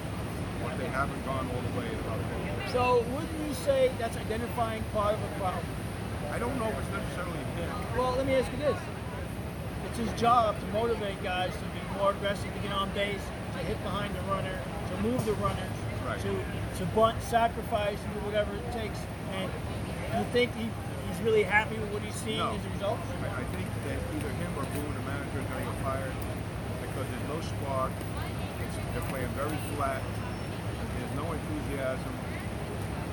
but they haven't gone all the way in about 12 years. So wouldn't you say that's identifying part of a problem? I don't know if it's necessarily him. Well, let me ask you this. It's his job to motivate guys to be more aggressive, to get on base, to hit behind the runner, to move the runners, Right. to to bunt, sacrifice, and do whatever it takes. And you think he, he's really happy with what he's seeing No. as a result? I, I think that either him or Boone, the manager, is going to get fired because there's no spark. It's, they're playing very flat. There's no enthusiasm.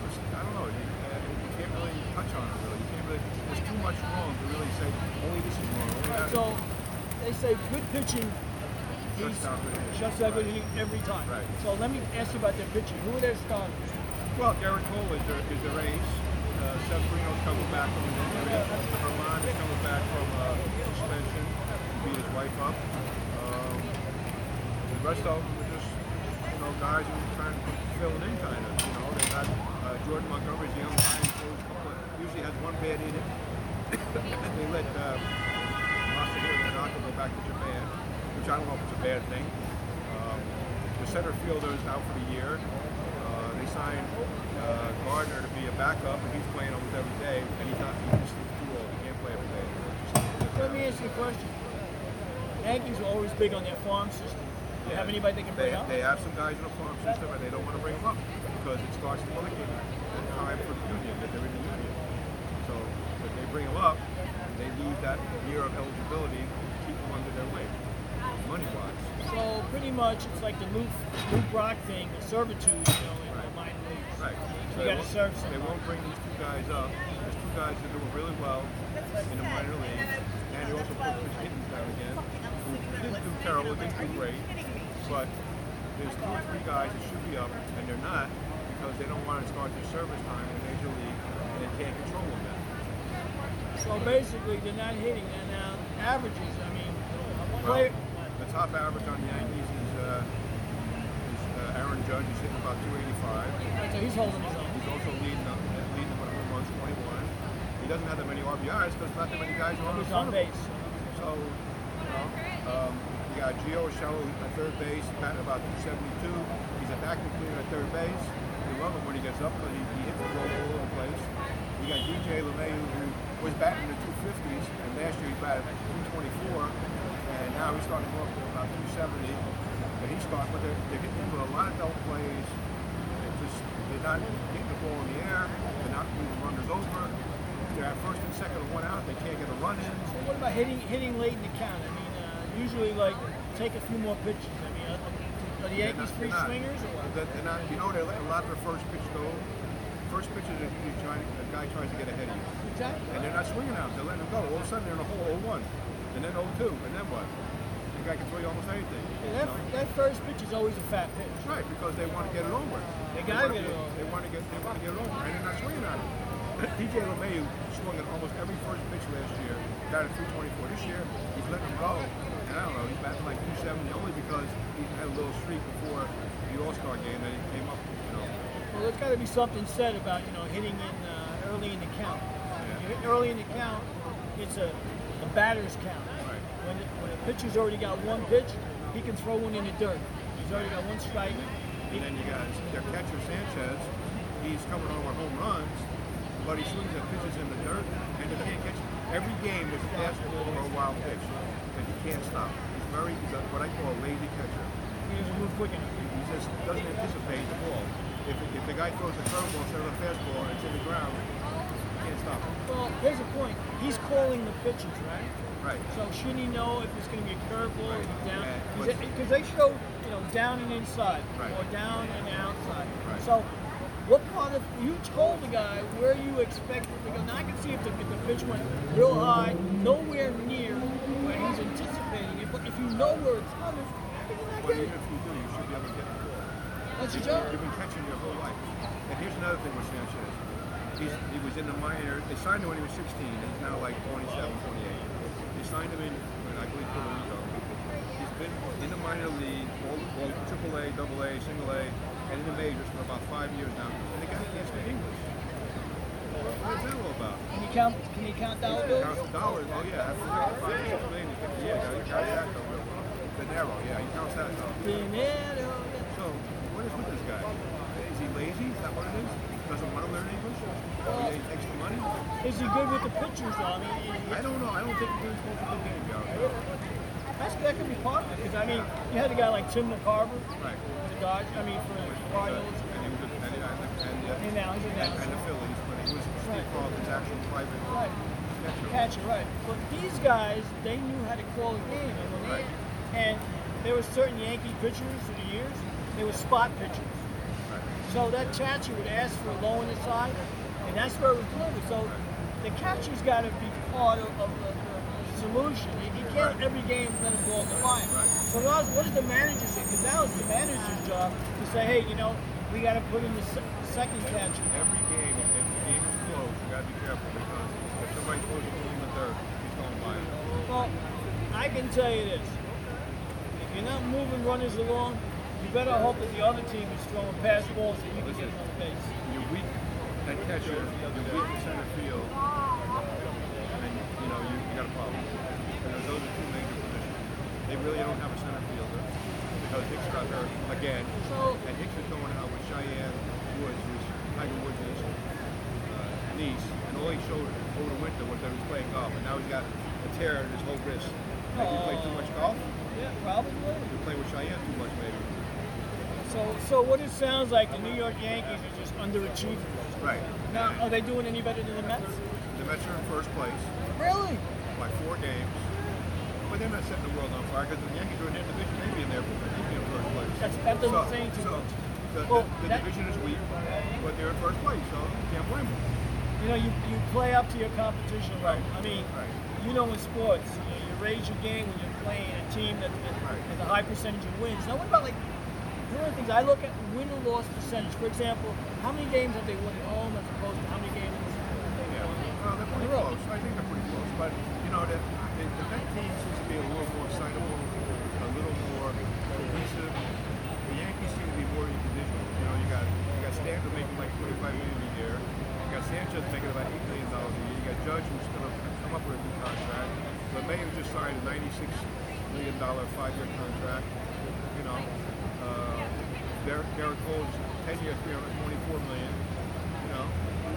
Just, I don't know. You, uh, you can't really touch on it. Really, you can't really. There's too much wrong to really say only this is wrong. That. So they say good pitching Shuts he's- down good hitting. shuts down good Right. hitting every time. Right. So let me ask you about their pitching. Who are their starters? Well, Gerrit Cole is their, is their ace. Uh, Severino's coming back from an injury. Herman is coming back from uh, suspension to beat his wife up. Um, the rest of them are just, you know, guys who are trying to fill it in kind of. You know, they got uh, Jordan Montgomery's a young guy who usually has one bad inning. [COUGHS] and they let uh, Masahiro Tanaka go back to Japan, which I don't know if it's a bad thing. Um, the center fielder is out for the year. Uh, they signed uh, Gardner to be a backup, and he's playing almost every day, and he's not he's just too old. He can't play every day. Let me ask you a question. Yankees are always big on their farm system. You have anybody they can They, bring up? they have some guys in the farm system, and they don't want to bring them up because it starts to clicking the time for the union that they're in the union. So if they bring them up, they lose that year of eligibility to keep them under their weight, money wise. So pretty much it's like the Luke, Luke Brock thing, the servitude, you know, in the Right. minor leagues. Right. You they gotta won't- serve They won't bring these two guys up. There's two guys that do really well in the minor leagues, and they also put Chris Gittens down again, who didn't do terrible, didn't do great, but there's two or three guys that should be up, and they're not because they don't want to start their service time in the major league, and they can't control them. So basically they're not hitting and now averages. I mean, Well, the top average on the Yankees is, uh, is uh, Aaron Judge. He's hitting about 285. So he's holding his own. He's also leading them, leading them with home runs, 21. He doesn't have that many RBIs because not that many guys are on on base. So, you know, um, got Gio Urshela at third base, batting about 272. He's a vacuum cleaner at third base. We love him when he gets up because he, he hits the ball all over the place. You got DJ LeMahieu who was batting in the 250s, and last year he batted 224, and now he's starting to go up to about 270. And he's starting, but they're, they're hitting him with a lot of double plays. They're just they're not getting the ball in the air. They're not moving the runners over. They're at first and second one out. They can't get a run in. So what about hitting hitting late in the count? I mean, uh, usually like take a few more pitches. I mean, to Are the Yankees free swingers or what? They're- they're not, you know, they let a lot of their first pitch go. First pitch is usually trying, a guy tries to get ahead of you. Exactly. And they're not swinging out. They're letting them go. All of a sudden, they're in a hole 0-1. And then 0-2. And then what? The guy can throw you almost anything. Yeah, you that, know? that first pitch is always a fat pitch. That's right, because they want to get it over. They gotta get it over. They want to get, they want to get it over, and they're not swinging on it. [CLEARS THROAT] DJ LeMahieu swung at almost every first pitch last year. Got it 324 this year. He's letting them go. And I don't know. He's batting like 270 only because he had a little streak before the All Star game that he came up. You know. Well, there's got to be something said about you know hitting in uh, early in the count. Hit early in the count, it's a, a batter's count. Right. When, the, when a pitcher's already got one pitch, he can throw one in the dirt. He's already got one strike. And then you got their catcher Sanchez. He's coming over home runs, but he swings at pitches in the dirt, and he can't catch. Every game is a fastball or a wild pitch, and he can't stop. He's very, he's a, what I call a lazy catcher. He doesn't move quick enough. He just doesn't anticipate the ball. If, if the guy throws a curveball instead of a fastball and it's in the ground, you can't stop him. Well, here's the point. He's calling the pitches, right? Right. So shouldn't he know if it's going to be a curveball or Right. down? Because they show, you know, down and inside Right. or down and outside. Right. So what part of you told the guy where you expected to go? Now I can see if the, if the pitch went real high, nowhere near where he's anticipating it. But if you know where it's coming, how can you not But get even if you do, you should be able to get the ball. That's your job. been- You've been catching your whole life. And here's another thing with Sanchez. He's, he was in the minor. They signed him when he was 16. He's now like 27, 28. They signed him in, when I believe, Puerto Rico. He's been in the minor league, all, all AAA, double A, single A, and in the majors for about five years now. And the guy can't speak English. What is that all about? Can you count? Can you count dollar bills? Counts the dollars. Oh yeah, that's five, six million. Yeah, got got that though. Dinero. Yeah, he counts that though. Dinero. So, what is with this guy? Is he lazy? Is that what it is? Doesn't want to learn English? Or he the money? Is he good with the pitchers though? I mean, I don't know. I don't think he's supposed to good game, Joe. That's, that could be part of it. Because I mean, you had a guy like Tim McCarver, Right. Dodgers. I mean, for the Cardinals. And he was and, and, and, and, And now he's in and, now. and the Phillies, but he was Steve Carlton's actual private Right. catcher. Catcher, right. But these guys, they knew how to call a game. And, when they, and there were certain Yankee pitchers through the years, they were spot pitchers. Right. So that catcher would ask for a low on the side, and that's where it was delivered. So the catcher's got to be part of, of the solution. You, can't every game let him go on the line. Right. So now, what does the manager say? Because now it's the manager's job to say, hey, you know, we got to put in the se- second catcher. Every game, if the game is close, you got to be careful because if somebody throws a ball in the dirt, he's going by it. Well, I can tell you this. If you're not moving runners along, you better hope that the other team is throwing pass balls that you can get on base. You're weak, that catcher, you're weak in center field, and you know, you, you got a problem. Because those are two major positions. They really don't have a center fielder because Hicks got hurt again. So- and Hicks is going out with Cheyenne Woods, who's Tiger Woods' uh, niece, and all he showed over the winter was that he was playing golf, and now he's got a tear in his whole wrist. Like he play too much golf. Yeah, probably. You play with Cheyenne too much, maybe. So, so what it sounds like, the New York Yankees are just underachieving. Right. Now, are they doing any better than the Mets? The Mets are in first place. Really? By four games. But they're not setting the world on fire because the Yankees are in their division. They'd be in there, they'd be in first place. That's, that doesn't so, say too so much. The, Well, the, the that- division is weak, but they're in first place, so you can't blame them. You know, you, you play up to your competition Right. I mean, Right. you know in sports, you, know, you raise your game when you're playing a team that, that Right. has a high percentage of wins. Now, what about like one of the things I look at win or loss percentage? For example, how many games have they won at home as opposed to how many games they Yeah. won? They're pretty On the road. close. I think they're pretty close. But, know, the, the, the Met team seems to be a little more excitable, a little more cohesive. The Yankees seem to be more individual. You know, you got you got Stanton making like 25 million a year. You got Sanchez making about $8 million a year. You got Judge who's going to come up with a new contract. LeMahieu just signed a $96 million five-year contract. You know, uh, Derek, Derek Cole's 10 years, 324 million. You know,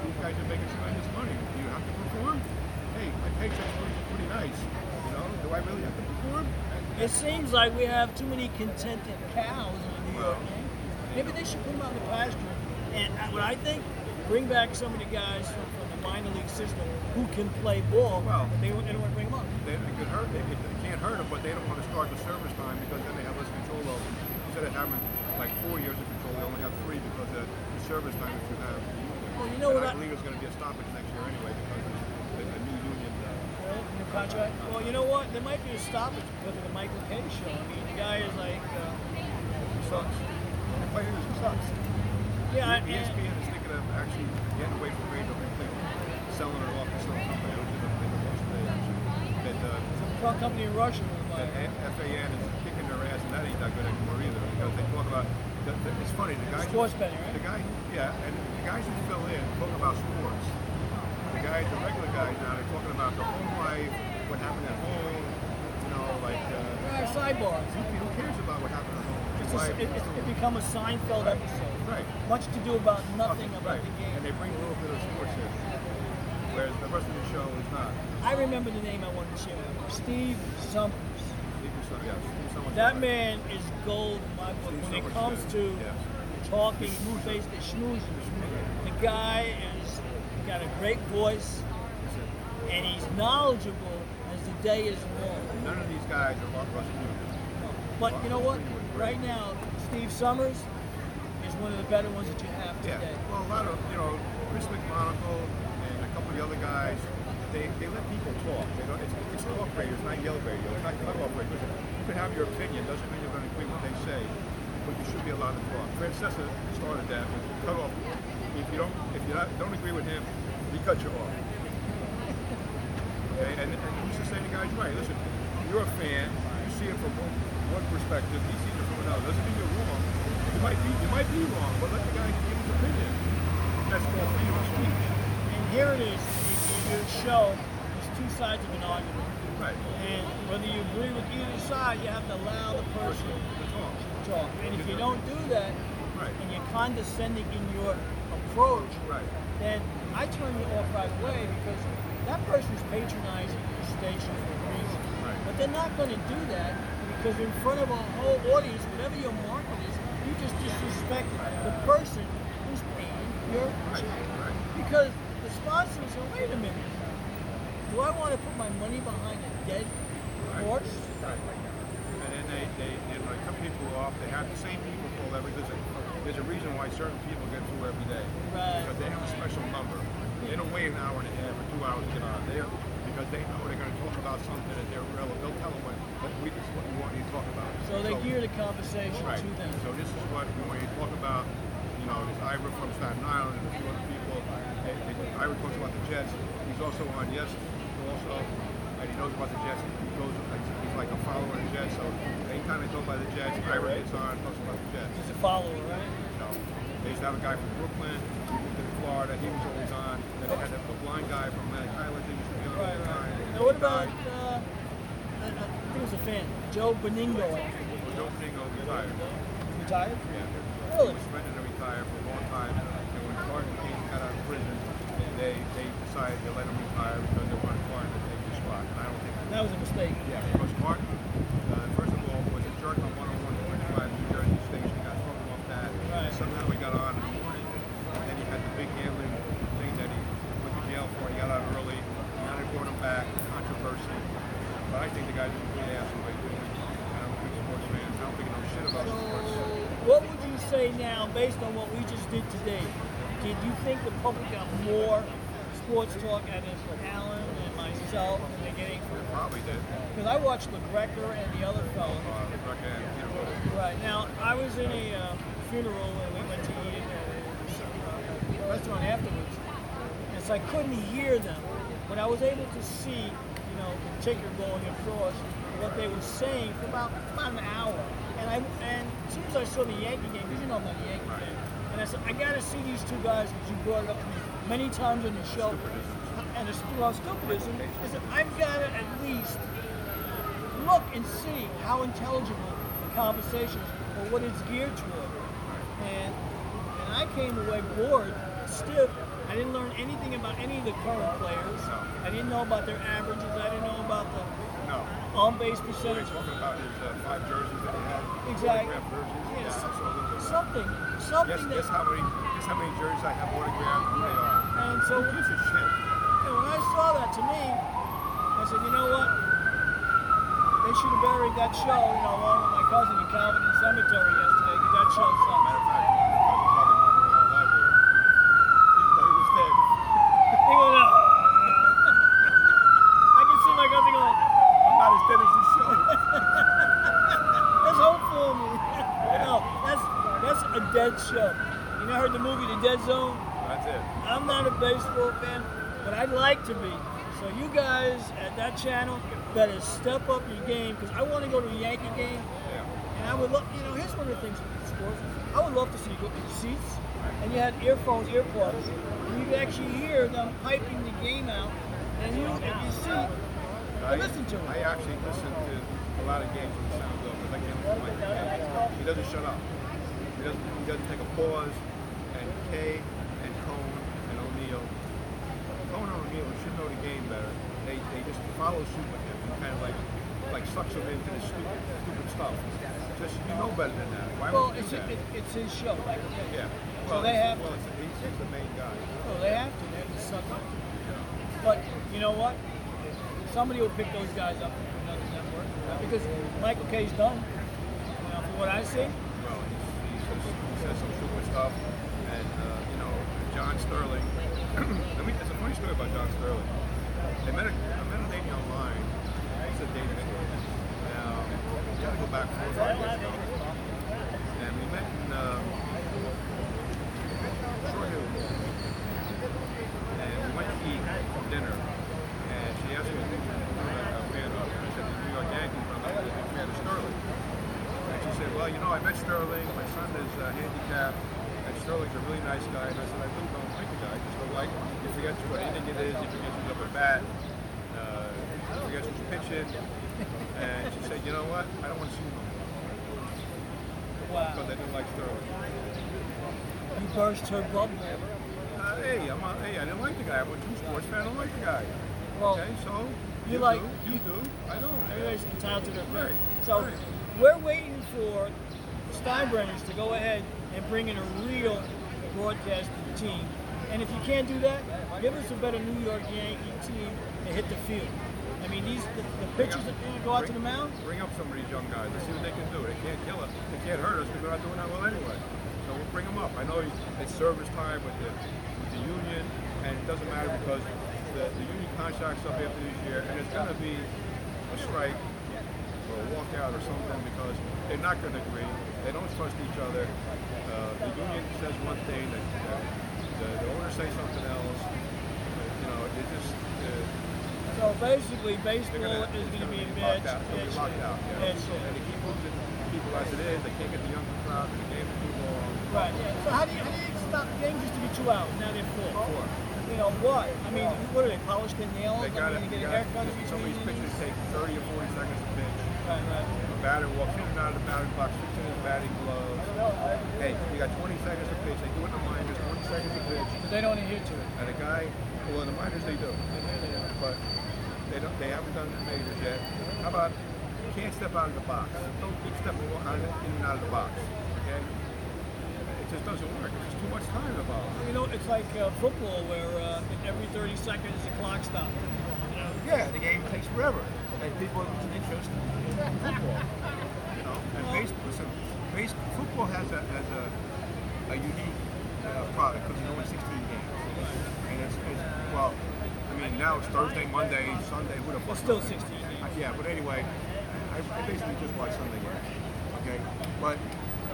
these guys are making tremendous money. You have to perform? Hey, my paycheck's pretty. You know, do I really have to perform? It seems like we have too many contented cows in New York Well, Maybe they should put them on the pasture. And what I think, bring back some of the guys from, from the minor league system who can play ball. Well- they, they don't want to bring them up. They, they could hurt. They, they can't hurt them, but they don't want to start the service time because then they have less control over them. instead of having like four years of control, they only have three because of the service time that you have. Well, you know and what I I- believe it's going to be a stoppage next year anyway because of the, the new union. Well, new contract. Well, you know what? There might be a stoppage because of the Michael Kay show. I mean, the guy is like, uh, sucks. The players sucks. yeah, and, ESPN is thinking of actually getting away from radio and think selling it off to some company. I was in the, in the Russian day actually. That, uh, some company in Russia like, FAN is kicking their ass, and that ain't that good anymore either. Because they talk about, the, the, it's funny, the guys, Sports betting, right? the guy, yeah, and the guys who fill in talk about sports. The guys, the regular guys now, they're talking about the home life, what happened at home, you know, like, uh, "Ah, sidebars. who, who cares about what happened at home? It's, a, it, it's it become a Seinfeld episode. Right. Much to do about nothing about right. the game. And they bring a little bit of sports in. Whereas the rest of the show is not. I remember the name I wanted to share. with you. Steve Somers. Yes, even someone- That man is gold in my book Steve when it comes to yes. talking, face the schmoozer. The guy got a great voice and he's knowledgeable as the day is long. None of these guys are Mark Russell Jr. But you know what? Right now, Steve Somers is one of the better ones that you have today. Yeah, well, a lot of, you know, Chris McMonigle and a couple of the other guys, they, they let people talk. They don't, it's, it's talk radio, it's not yell radio, it's not cut-off radio. You can have your opinion, doesn't mean you're going to agree with what they say, but you should be allowed to talk. Francesa started that with cut off. If you don't, if you don't agree with him, he cuts you off. Okay, and, and he used to say to guys, right, listen, you're a fan, you see it from one, one perspective, he sees it from another. Doesn't mean you're wrong. You might be, you might be wrong, but let the guy give his opinion. That's called freedom of speech. And here it is. You, you, show there's two sides of an argument. Right. And whether you agree with either side, you have to allow the person The talk. to talk. And if you don't do that, Right. and you're condescending in your approach, Right. then I turn you off right away because that person's patronizing your station for a reason. Right. But they're not going to do that because in front of a whole audience, whatever your market is, you just disrespect the person who's paying your check. Right. Because the sponsor said, wait a minute, do I want to put my money behind a dead horse? Right. And then they, they, cut people off. They have the same people call every visit. There's a reason why certain people get through every day. Right. Because they have a special number. They don't wait an hour and a half or two hours to get on there because they know they're going to talk about something that they're relevant. They'll tell them what, what we, is what we want you to talk about. So they gear the conversation Right. to them. So this is what we want you to talk about. You know, this Ira from Staten Island and a few other people. And, and Ira talks about the Jets. He's also on Yes, also, and he knows about the Jets. He goes, he's like a follower of the Jets. So anytime they talk about the Jets, Ira gets on talks about the Jets. He's a follower, right? So they used to have a guy from Brooklyn. He moved to Florida. He was always on. Then they had a, a blind guy from Atlantic Island. He used to be on all Right, the time. right. Now what about, uh, I, I think it was a fan, Joe Benigno, Well, Joe Pingo retired. Retired? Yeah. Really? He was threatening to retire for a long time, and when Martin King got out of prison, they they decided to let him retire because they wanted Martin to take his spot. And I don't think. That was a mistake. Yeah, because Martin, uh, first of all, was a jerk on 101.5 New Jersey station, got thrown off that. Right. Somehow he got on in the morning, and then he had the big gambling thing that he went to jail for. He got out early. Now they brought him back. Controversy. But I think the guy's a complete ass what he's doing. And I'm a big sports fan. I don't think he knows shit about So, sports. what would you say now, based on what we just did today? Did you think the public got more sports talk out of Alan and myself than they're getting from? Probably did. Because I watched LeGrecker and the other fellow. Uh, Rebecca and Peter Right now, I was in a uh, funeral and we went to eat at a restaurant afterwards, and so I couldn't hear them, but I was able to see, you know, the ticker going across what they were saying for about about an hour. And I and as soon as I saw the Yankee game, because you know I'm not a Yankee fan, and I said I got to see these two guys because you brought it up to me many times on the show. And it's well, stupidism. I said I've got to at least look and see how intelligible the conversations or what it's geared toward. And and I came away bored, stiff. I didn't learn anything about any of the current players. I didn't know about their averages. I didn't know about the No. on-base We're percentage. talking about his uh, five jerseys that he had. Exactly. Jerseys. Yeah, Yeah, some- I saw a little bit. something, something Guess, that. guess how many? Guess how many jerseys I have autographed? Who they are? And so Who gives a shit? And when I saw that, to me, I said, you know what? They they should have buried that show, you know, along with my cousin in Calvary Cemetery yesterday, because That show sucked. Matter of fact, my cousin probably went to the library. He thought he was dead. He goes, "Oh." I can see my cousin going, I'm not as dead as this show. That's hope for me. no, that's that's a dead show. You know, heard the movie The Dead Zone? That's it. I'm not a baseball fan, but I'd like to be. So you guys at that channel better step up your game because I want to go to a Yankee game, Yeah. and I would love. You know, here's one of the things with sports. I would love to see you go in seats, and you had earphones, earplugs, and you could actually hear them piping the game out, and you in your seat. I, listen to him. I actually listen to a lot of games when the sound goes because I can't listen to my game. He doesn't shut up. He doesn't, he doesn't take a pause. And Kay and Cone and O'Neill, Cone and O'Neill should know the game better. They, they just follow suit with him and kind of like him stupid, stupid stuff. Just you know better than that. Why Well, would you it's do that? it, it's his show. Like, yeah. So Well, they have- Well, it's, he's, he's the main guy. Well, they have to. They have to suck up. But you know what? Somebody will pick those guys up from another network because Michael Kay's done. You know, from what I see. Well, he's, he's just, he says some stupid stuff, and uh, you know, John Sterling. [CLEARS THROAT] I mean, it's a funny story about John Sterling. I met a, I met a lady online. A. Now, you got to go back four or five years ago, and we met in uh, Short Hills, and we went to eat for dinner. And she asked me if I'm a fan of. I said the New York Yankees, but I'm not a big fan of Sterling. And she said, well, you know, I met Sterling. My son is uh, handicapped. And Sterling's a really nice guy. And I said, I really don't like the guy. I just don't like him. He forgets what inning it is. He forgets who's up at bat. Uh, he forgets who's pitching. And she said, you know what? I don't want to see him no more. I didn't like Sterling. You burst her bubble. Uh, hey, I'm a, hey, I didn't like the guy. I'm a true sports fan. I don't like the guy. Well, okay, so you you, like- do, you do. I don't. everybody's entitled to their Right. opinion. So right. we're waiting for Steinbrenners to go ahead and bring in a real broadcasting team. And if you can't do that, give us a better New York Yankee team to hit the field. Mean, these the, the pitchers that going to go out to the mound. Bring up some of these young guys. Let's see what they can do. They can't kill us. They can't hurt us because we're not doing that well anyway. So we'll bring them up. I know it's service time with the, with the union, and it doesn't matter because the, the union contract's up after this year, and it's going to be a strike or a walkout or something because they're not going to agree. They don't trust each other. Uh, the union says one thing, the, the, the owners say something else. You know, it just. Uh, So basically, baseball gonna, is going to be in locked bad out. They'll be bad locked shape. out. Yeah. Bad shape. And they keep losing people as it is. They can't get the younger crowd to the game to too long. Right. Yeah. So how do you, how do you stop games used to be two hours? Now they're four. Four. You know what? I mean, what are they polish their nails? They got I it. mean, they get a haircut. in Some of these pitchers take 30 or 40 seconds to pitch. Right. Right. A batter walks in and out of the batting box, fixes his batting gloves. Hey, you got 20 seconds to pitch. They do it in the minors, 20 seconds to pitch. But they don't adhere to it. And a guy, well, in the minors they do, but they don't. They haven't done the majors yet. How about you can't step out of the box? Don't keep stepping out of, in and out of the box. Okay? It just doesn't work. It's just too much time involved. You know, it's like uh, football where uh, every 30 seconds the clock stops. You know? Yeah, the game takes forever, and people lose an interest in football. You know, and baseball. Listen, base, football has a has a, a unique uh, product because there's only 16 games, and it's, it's well. I mean, now it's Thursday, Monday, Sunday. Who the fuck? It's still 16. Uh, Yeah, but anyway, I, I basically just watch Sunday games. Okay, but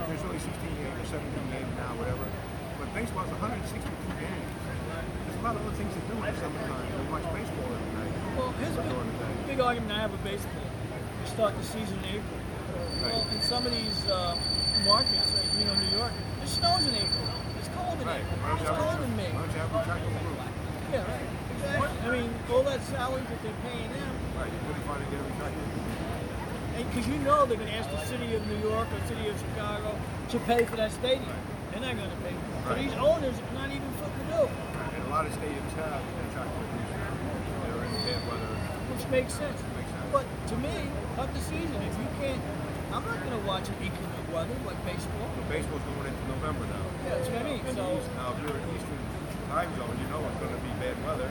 there's only 16 games or 17 games now, whatever. But baseball has 162 games. There's a lot of other things to do in the summertime. We watch baseball every night. Well, here's a the big, big argument I have with baseball. You start the season in April. Well, in some of these uh, markets, like you know, New York, it snows in April. It's cold in Right. April. It's cold in May. Why don't you have a retractable roof? Yeah, right. I mean, all that salaries that they're paying them, Right. You find to get roof? because you know they're going to ask the city of New York or city of Chicago to pay for that stadium. They're not going to pay. So Right. these owners are not even fucking do, And a lot of stadiums have roofs. They're in bad weather. which makes sense. Makes sense. But to me, cut the season. If you can't, I'm not going to watch an inclement weather like baseball. Baseball's going into November now. Yeah, that's what I mean. In the So, now, if you're in Eastern time zone, you know it's going to be bad weather.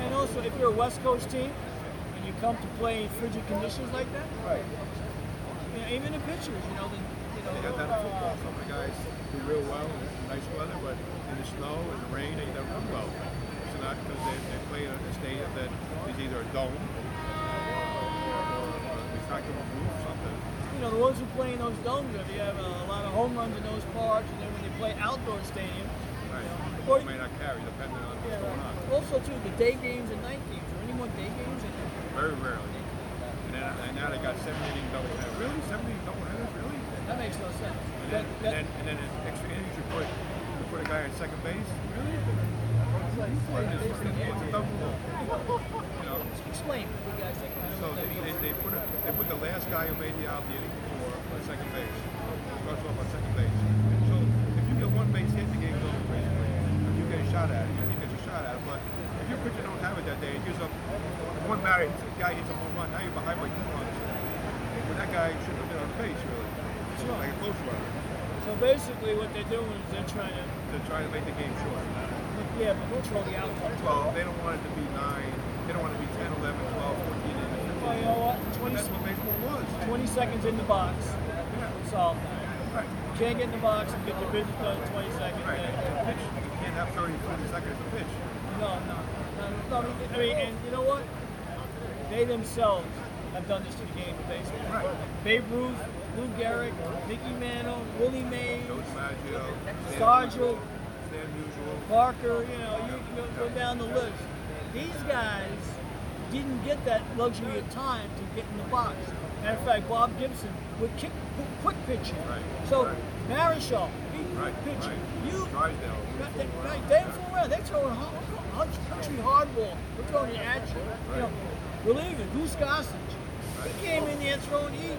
And also, if you're a West Coast team and you come to play in frigid conditions like that. Right. You know, even the pitchers, you know, the, you know, They got that in football. Some of the guys do real well in nice weather, but in the snow and the rain, they don't do well. It's not because they, they play in a stadium that is either a dome or a retractable roof or something. you know, the ones who play in those domes, they have a, lot of home runs in those parks, and then when they play outdoor stadiums. Or- It may not carry depending on what's going on. also too the day games and night games. Are any more day games? In there? Very rarely. And, then, and now they got seven inning double headers. Really? Seven inning double headers? Really? That makes no sense. And then, that, and then, and then in extra innings, you put, you put a guy at second base? Really? You explain what guys think. So they, they, they put a, they put the last guy who made the out the inning before on second base. Starts off on second base. So if you get one base hit, the game's over basically. If you get a shot at it, you get your shot at it. But if your pitcher don't have it that day, it gives up one batter, the guy hits a home run, now you're behind by two runs. But that guy shouldn't have been on base really. So like a close runner So basically, what they're doing is they're trying to, to try to make the game short. yeah, but control the outcome. Well, they don't want it to be nine, they don't want it to be 10, 11, 12, 14 innings. Well, you know what? 20, That's what baseball was. 20 seconds in the box. Yeah. Solve. Right. You can't get in the box and get your business done in 20 seconds. Right. Then- Pitch. You can't have 30, 40 seconds to pitch. No, no, no, no. I mean, and you know what? They themselves have done this to the game of baseball. Right. Babe Ruth, Lou Gehrig, Mickey Mantle, Willie Mays, Joe Sargent, Parker. You know, you can go, go down the list. These guys didn't get that luxury of time to get in the box. Matter of fact, Bob Gibson would kick quick, pitching. Right, So right. Marichal, he Right, quick pitching. right. You Drysdale. They're throwing country hardball. They're throwing it at you. Know, believe it, Goose Gossage. He came in there throwing heat.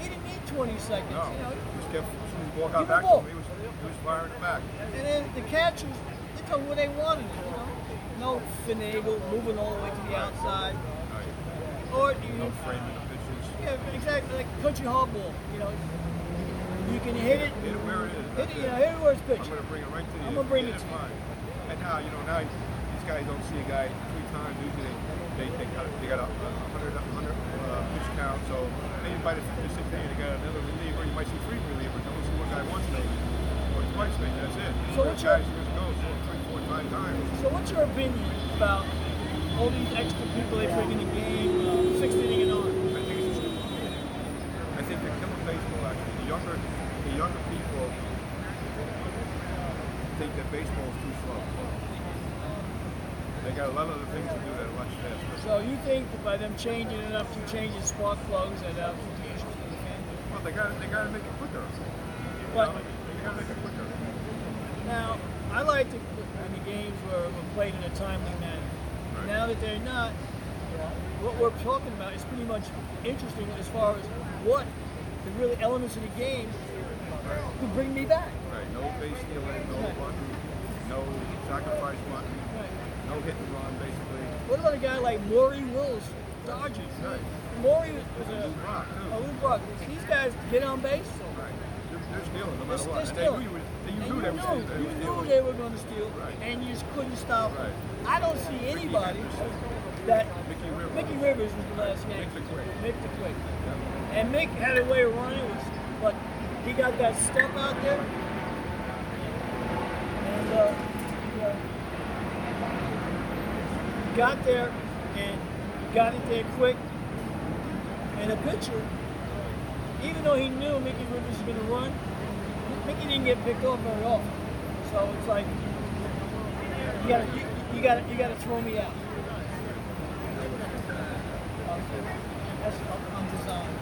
He didn't need 20 seconds. You know, just kept he out back. He was, he firing it back. and then the catchers, they told what they wanted. You know, no finagle, moving all the way to the outside, or you No framing the pitches. yeah, exactly like country hardball. You know, you can hit it, Hit it where it is. hit it, know, hit it where it's I'm going to bring it right to you. I'm gonna bring it to you. And now, you know, now these guys don't see a guy three times. Usually they, they, got, they got a, a 100, 100 uh, pitch count. So maybe by the fifth or sixth inning, they got another reliever. You might see three relievers. Don't see one guy once maybe. Or twice maybe. That's it. So what's your- guys years ago saw three, four, five times. So what's your opinion about all these extra people they bring in the game, uh, sixth inning and on? I think it's a stupid. I think they're killing baseball actually. The younger, the younger people think that baseball is too slow. They got a lot of other things to do that are much faster. So you think that by them changing it up to changing spark plugs that uh, the issue with the fan? Well, they got they got to make it quicker. You But know? They got to make it quicker. now, I like to when the games were, were played in a timely manner. Right. Now that they're not, what we're talking about is pretty much interesting as far as what the really elements of the game could bring me back. Right. No base stealing. No Right. bunting. No sacrifice bunting. Right. No hit and run. Basically. What about a guy like Maury Wills, Dodgers? Right. Maury was a, Lou Brock too. a Lou Brock. These guys get on base. Right. They're, they're stealing no They're, matter they're what. And. They knew you, would- they, you knew they you knew. They you knew they were going to steal, Right. and you just couldn't stop. Right. I don't see anybody that Mickey Rivers. Mickey Rivers was the last game. Mick the Quick. Mick the Quick. And Mick had a way of running, was, he got that step out there. And uh, got there and got it there quick. And the pitcher, even though he knew Mickey Rivers was going to run, Mickey didn't get picked off very often. So it's like you got to you, you got to you got to throw me out. That's I'm, I'm designed.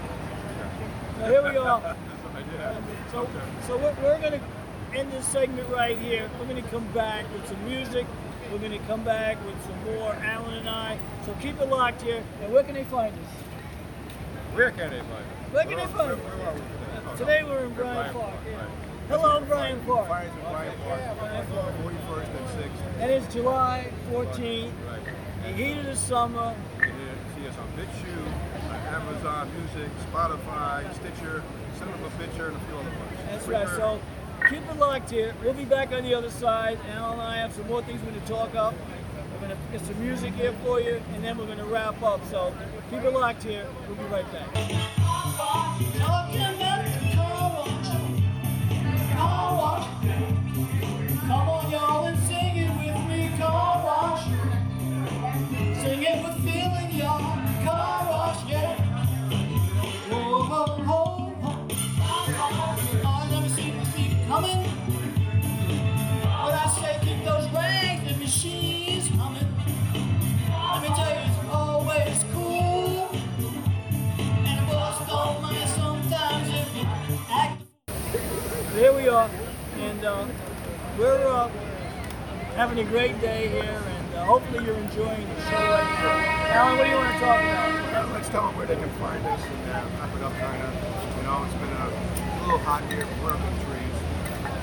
So here we are. Yeah. So, so we're, we're going to end this segment right here. We're going to come back with some music. We're going to come back with some more, Alan and I. So keep it locked here. And where can they find us? Where can they find it? Where can they find Where, it? where are we today? We're in Bryant Park. Park, yeah. right. Hello, Bryant Park. Find us in Bryant Park, Park. 41st and 6th. And it's July 14th, Right. the heat of the summer. You can see us on BitChute, Amazon Music, Spotify, Stitcher, Picture, and a few other ones. That's right. So keep it locked here. We'll be back on the other side. Al and I have some more things we're going to talk up. We're going to get some some music here for you, and then we're gonna wrap up. So keep it locked here. We'll be right back. We're uh, having a great day here, and uh, hopefully you're enjoying the show right now. Alan, what do you want to talk about? Let's tell them where they can find us uh, it up kind of. You know, it's been a little hot here. We're up in the trees.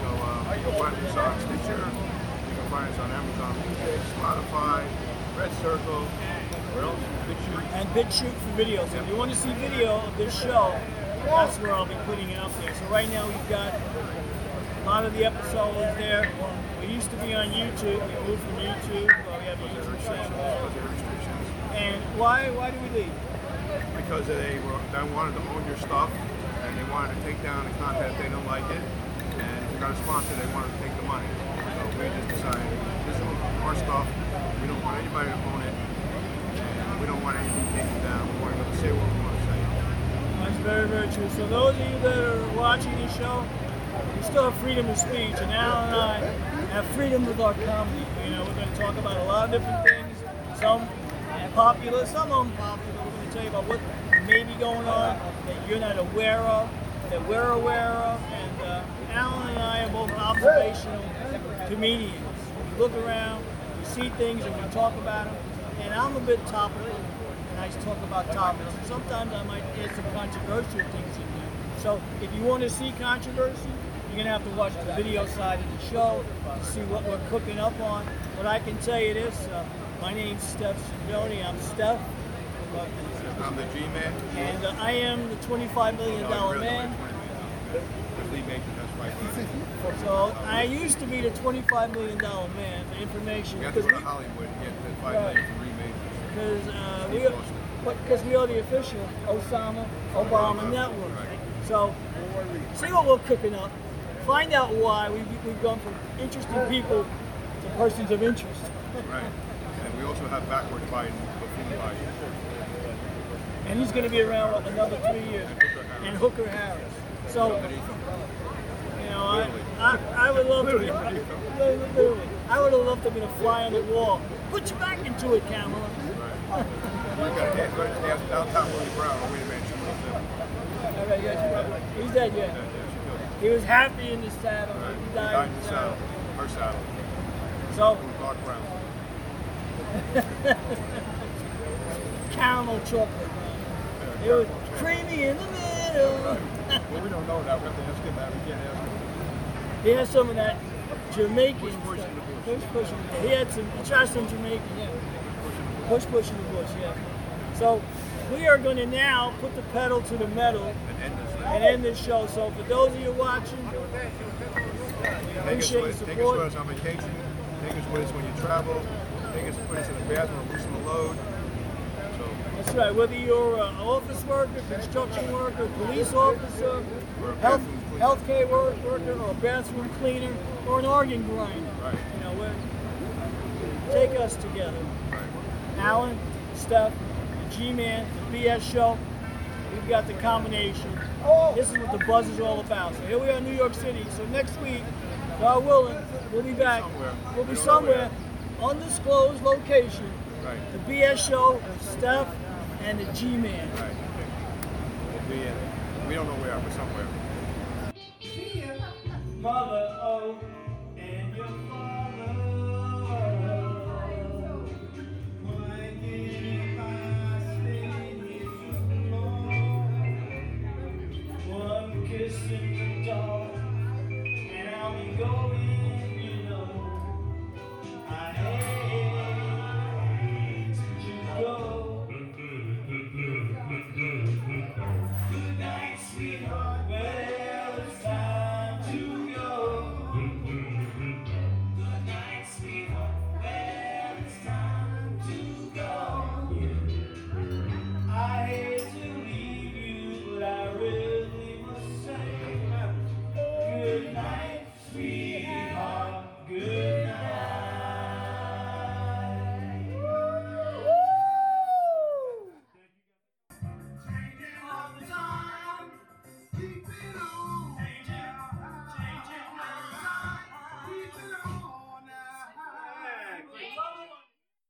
So uh, you can find us on Stitcher. You can find us on Amazon Music, Spotify, Red Circle. Where else? BitChute. and BitChute for video. So if you want to see video of this show, that's where I'll be putting it up there. So right now we've got a lot of the episodes there. We used to be on YouTube. We moved from YouTube. Well, we have a YouTube channel. And why? Why do we leave? Because they were they wanted to own your stuff and they wanted to take down the content if they don't like it. And if you got a sponsor, they wanted to take the money. So we just decided this is our stuff. We don't want anybody to own it. And we don't want anything taken down. We want to say what we want to say. That's very, very true. So those of you that are watching this show, we still have freedom of speech, and Al and I have freedom with our comedy. You know, we're going to talk about a lot of different things. Some popular, some unpopular. We're going to tell you about what may be going on that you're not aware of, that we're aware of. And uh, Alan and I are both observational comedians. We look around, we see things, and we talk about them. And I'm a bit topical, and I talk about topics. Sometimes I might add some controversial things in there. So if you want to see controversy, you're gonna have to watch the video side of the show to see what we're cooking up on. But I can tell you this: uh, my name's Stef Sidoni. I'm Stef, I'm the G-Man. and uh, I am the 25 million No, dollar you're man. the That's Lee Mason, that's right. So I used to be the 25 million dollar man for information You have to because go to Hollywood and get the five Right. because uh, we, because we are the official Osama Obama network. So see what we're cooking up. Find out why we've, we've gone from interesting people to persons of interest. Right. And we also have backward Biden, buffoon Biden. And he's going to be around what, another three years. And Hooker Harris. So, you know, I, I, I would love to literally, I would have loved to be a fly on the wall. Put your back into it, Kamala. We got to dance, go to dance downtown Willie Brown. Oh, wait a minute, she was there. All right, he's dead, yeah. Yeah, yeah, she killed He was happy in the saddle. Right. He He died, died in the saddle. saddle. Her saddle. So, dark brown. [LAUGHS] caramel chocolate. It was creamy in the middle. Well, we don't know that. We have to ask him that. We can't ask him. He had some of that Jamaican Push, push stuff. in the bush. Push, push in the bush. He had some, he tried some Jamaican, yeah. Push, push in the bush, yeah. So we are going to now put the pedal to the metal And end this. And end this show. So for those of you watching, Take us appreciate with, the take us with us on vacation. Take us with us when you travel. Take us put us in the bathroom, loosen the load. So that's right, whether you're an office worker, construction worker, police officer, health, healthcare work, worker, or a bathroom cleaner, or an organ grinder. Right. You know, take us together. right. Alan, Stef, the G-Man, the BS show. We've got the combination. This is what the buzz is all about. So here we are in New York City. So next week, God willing, we'll be back. Somewhere. We'll be We don't know somewhere, undisclosed location. Right. The BS show Stef and the G-Man. Right. We'll be in. it. We don't know where, but somewhere. Mother, oh, and your father.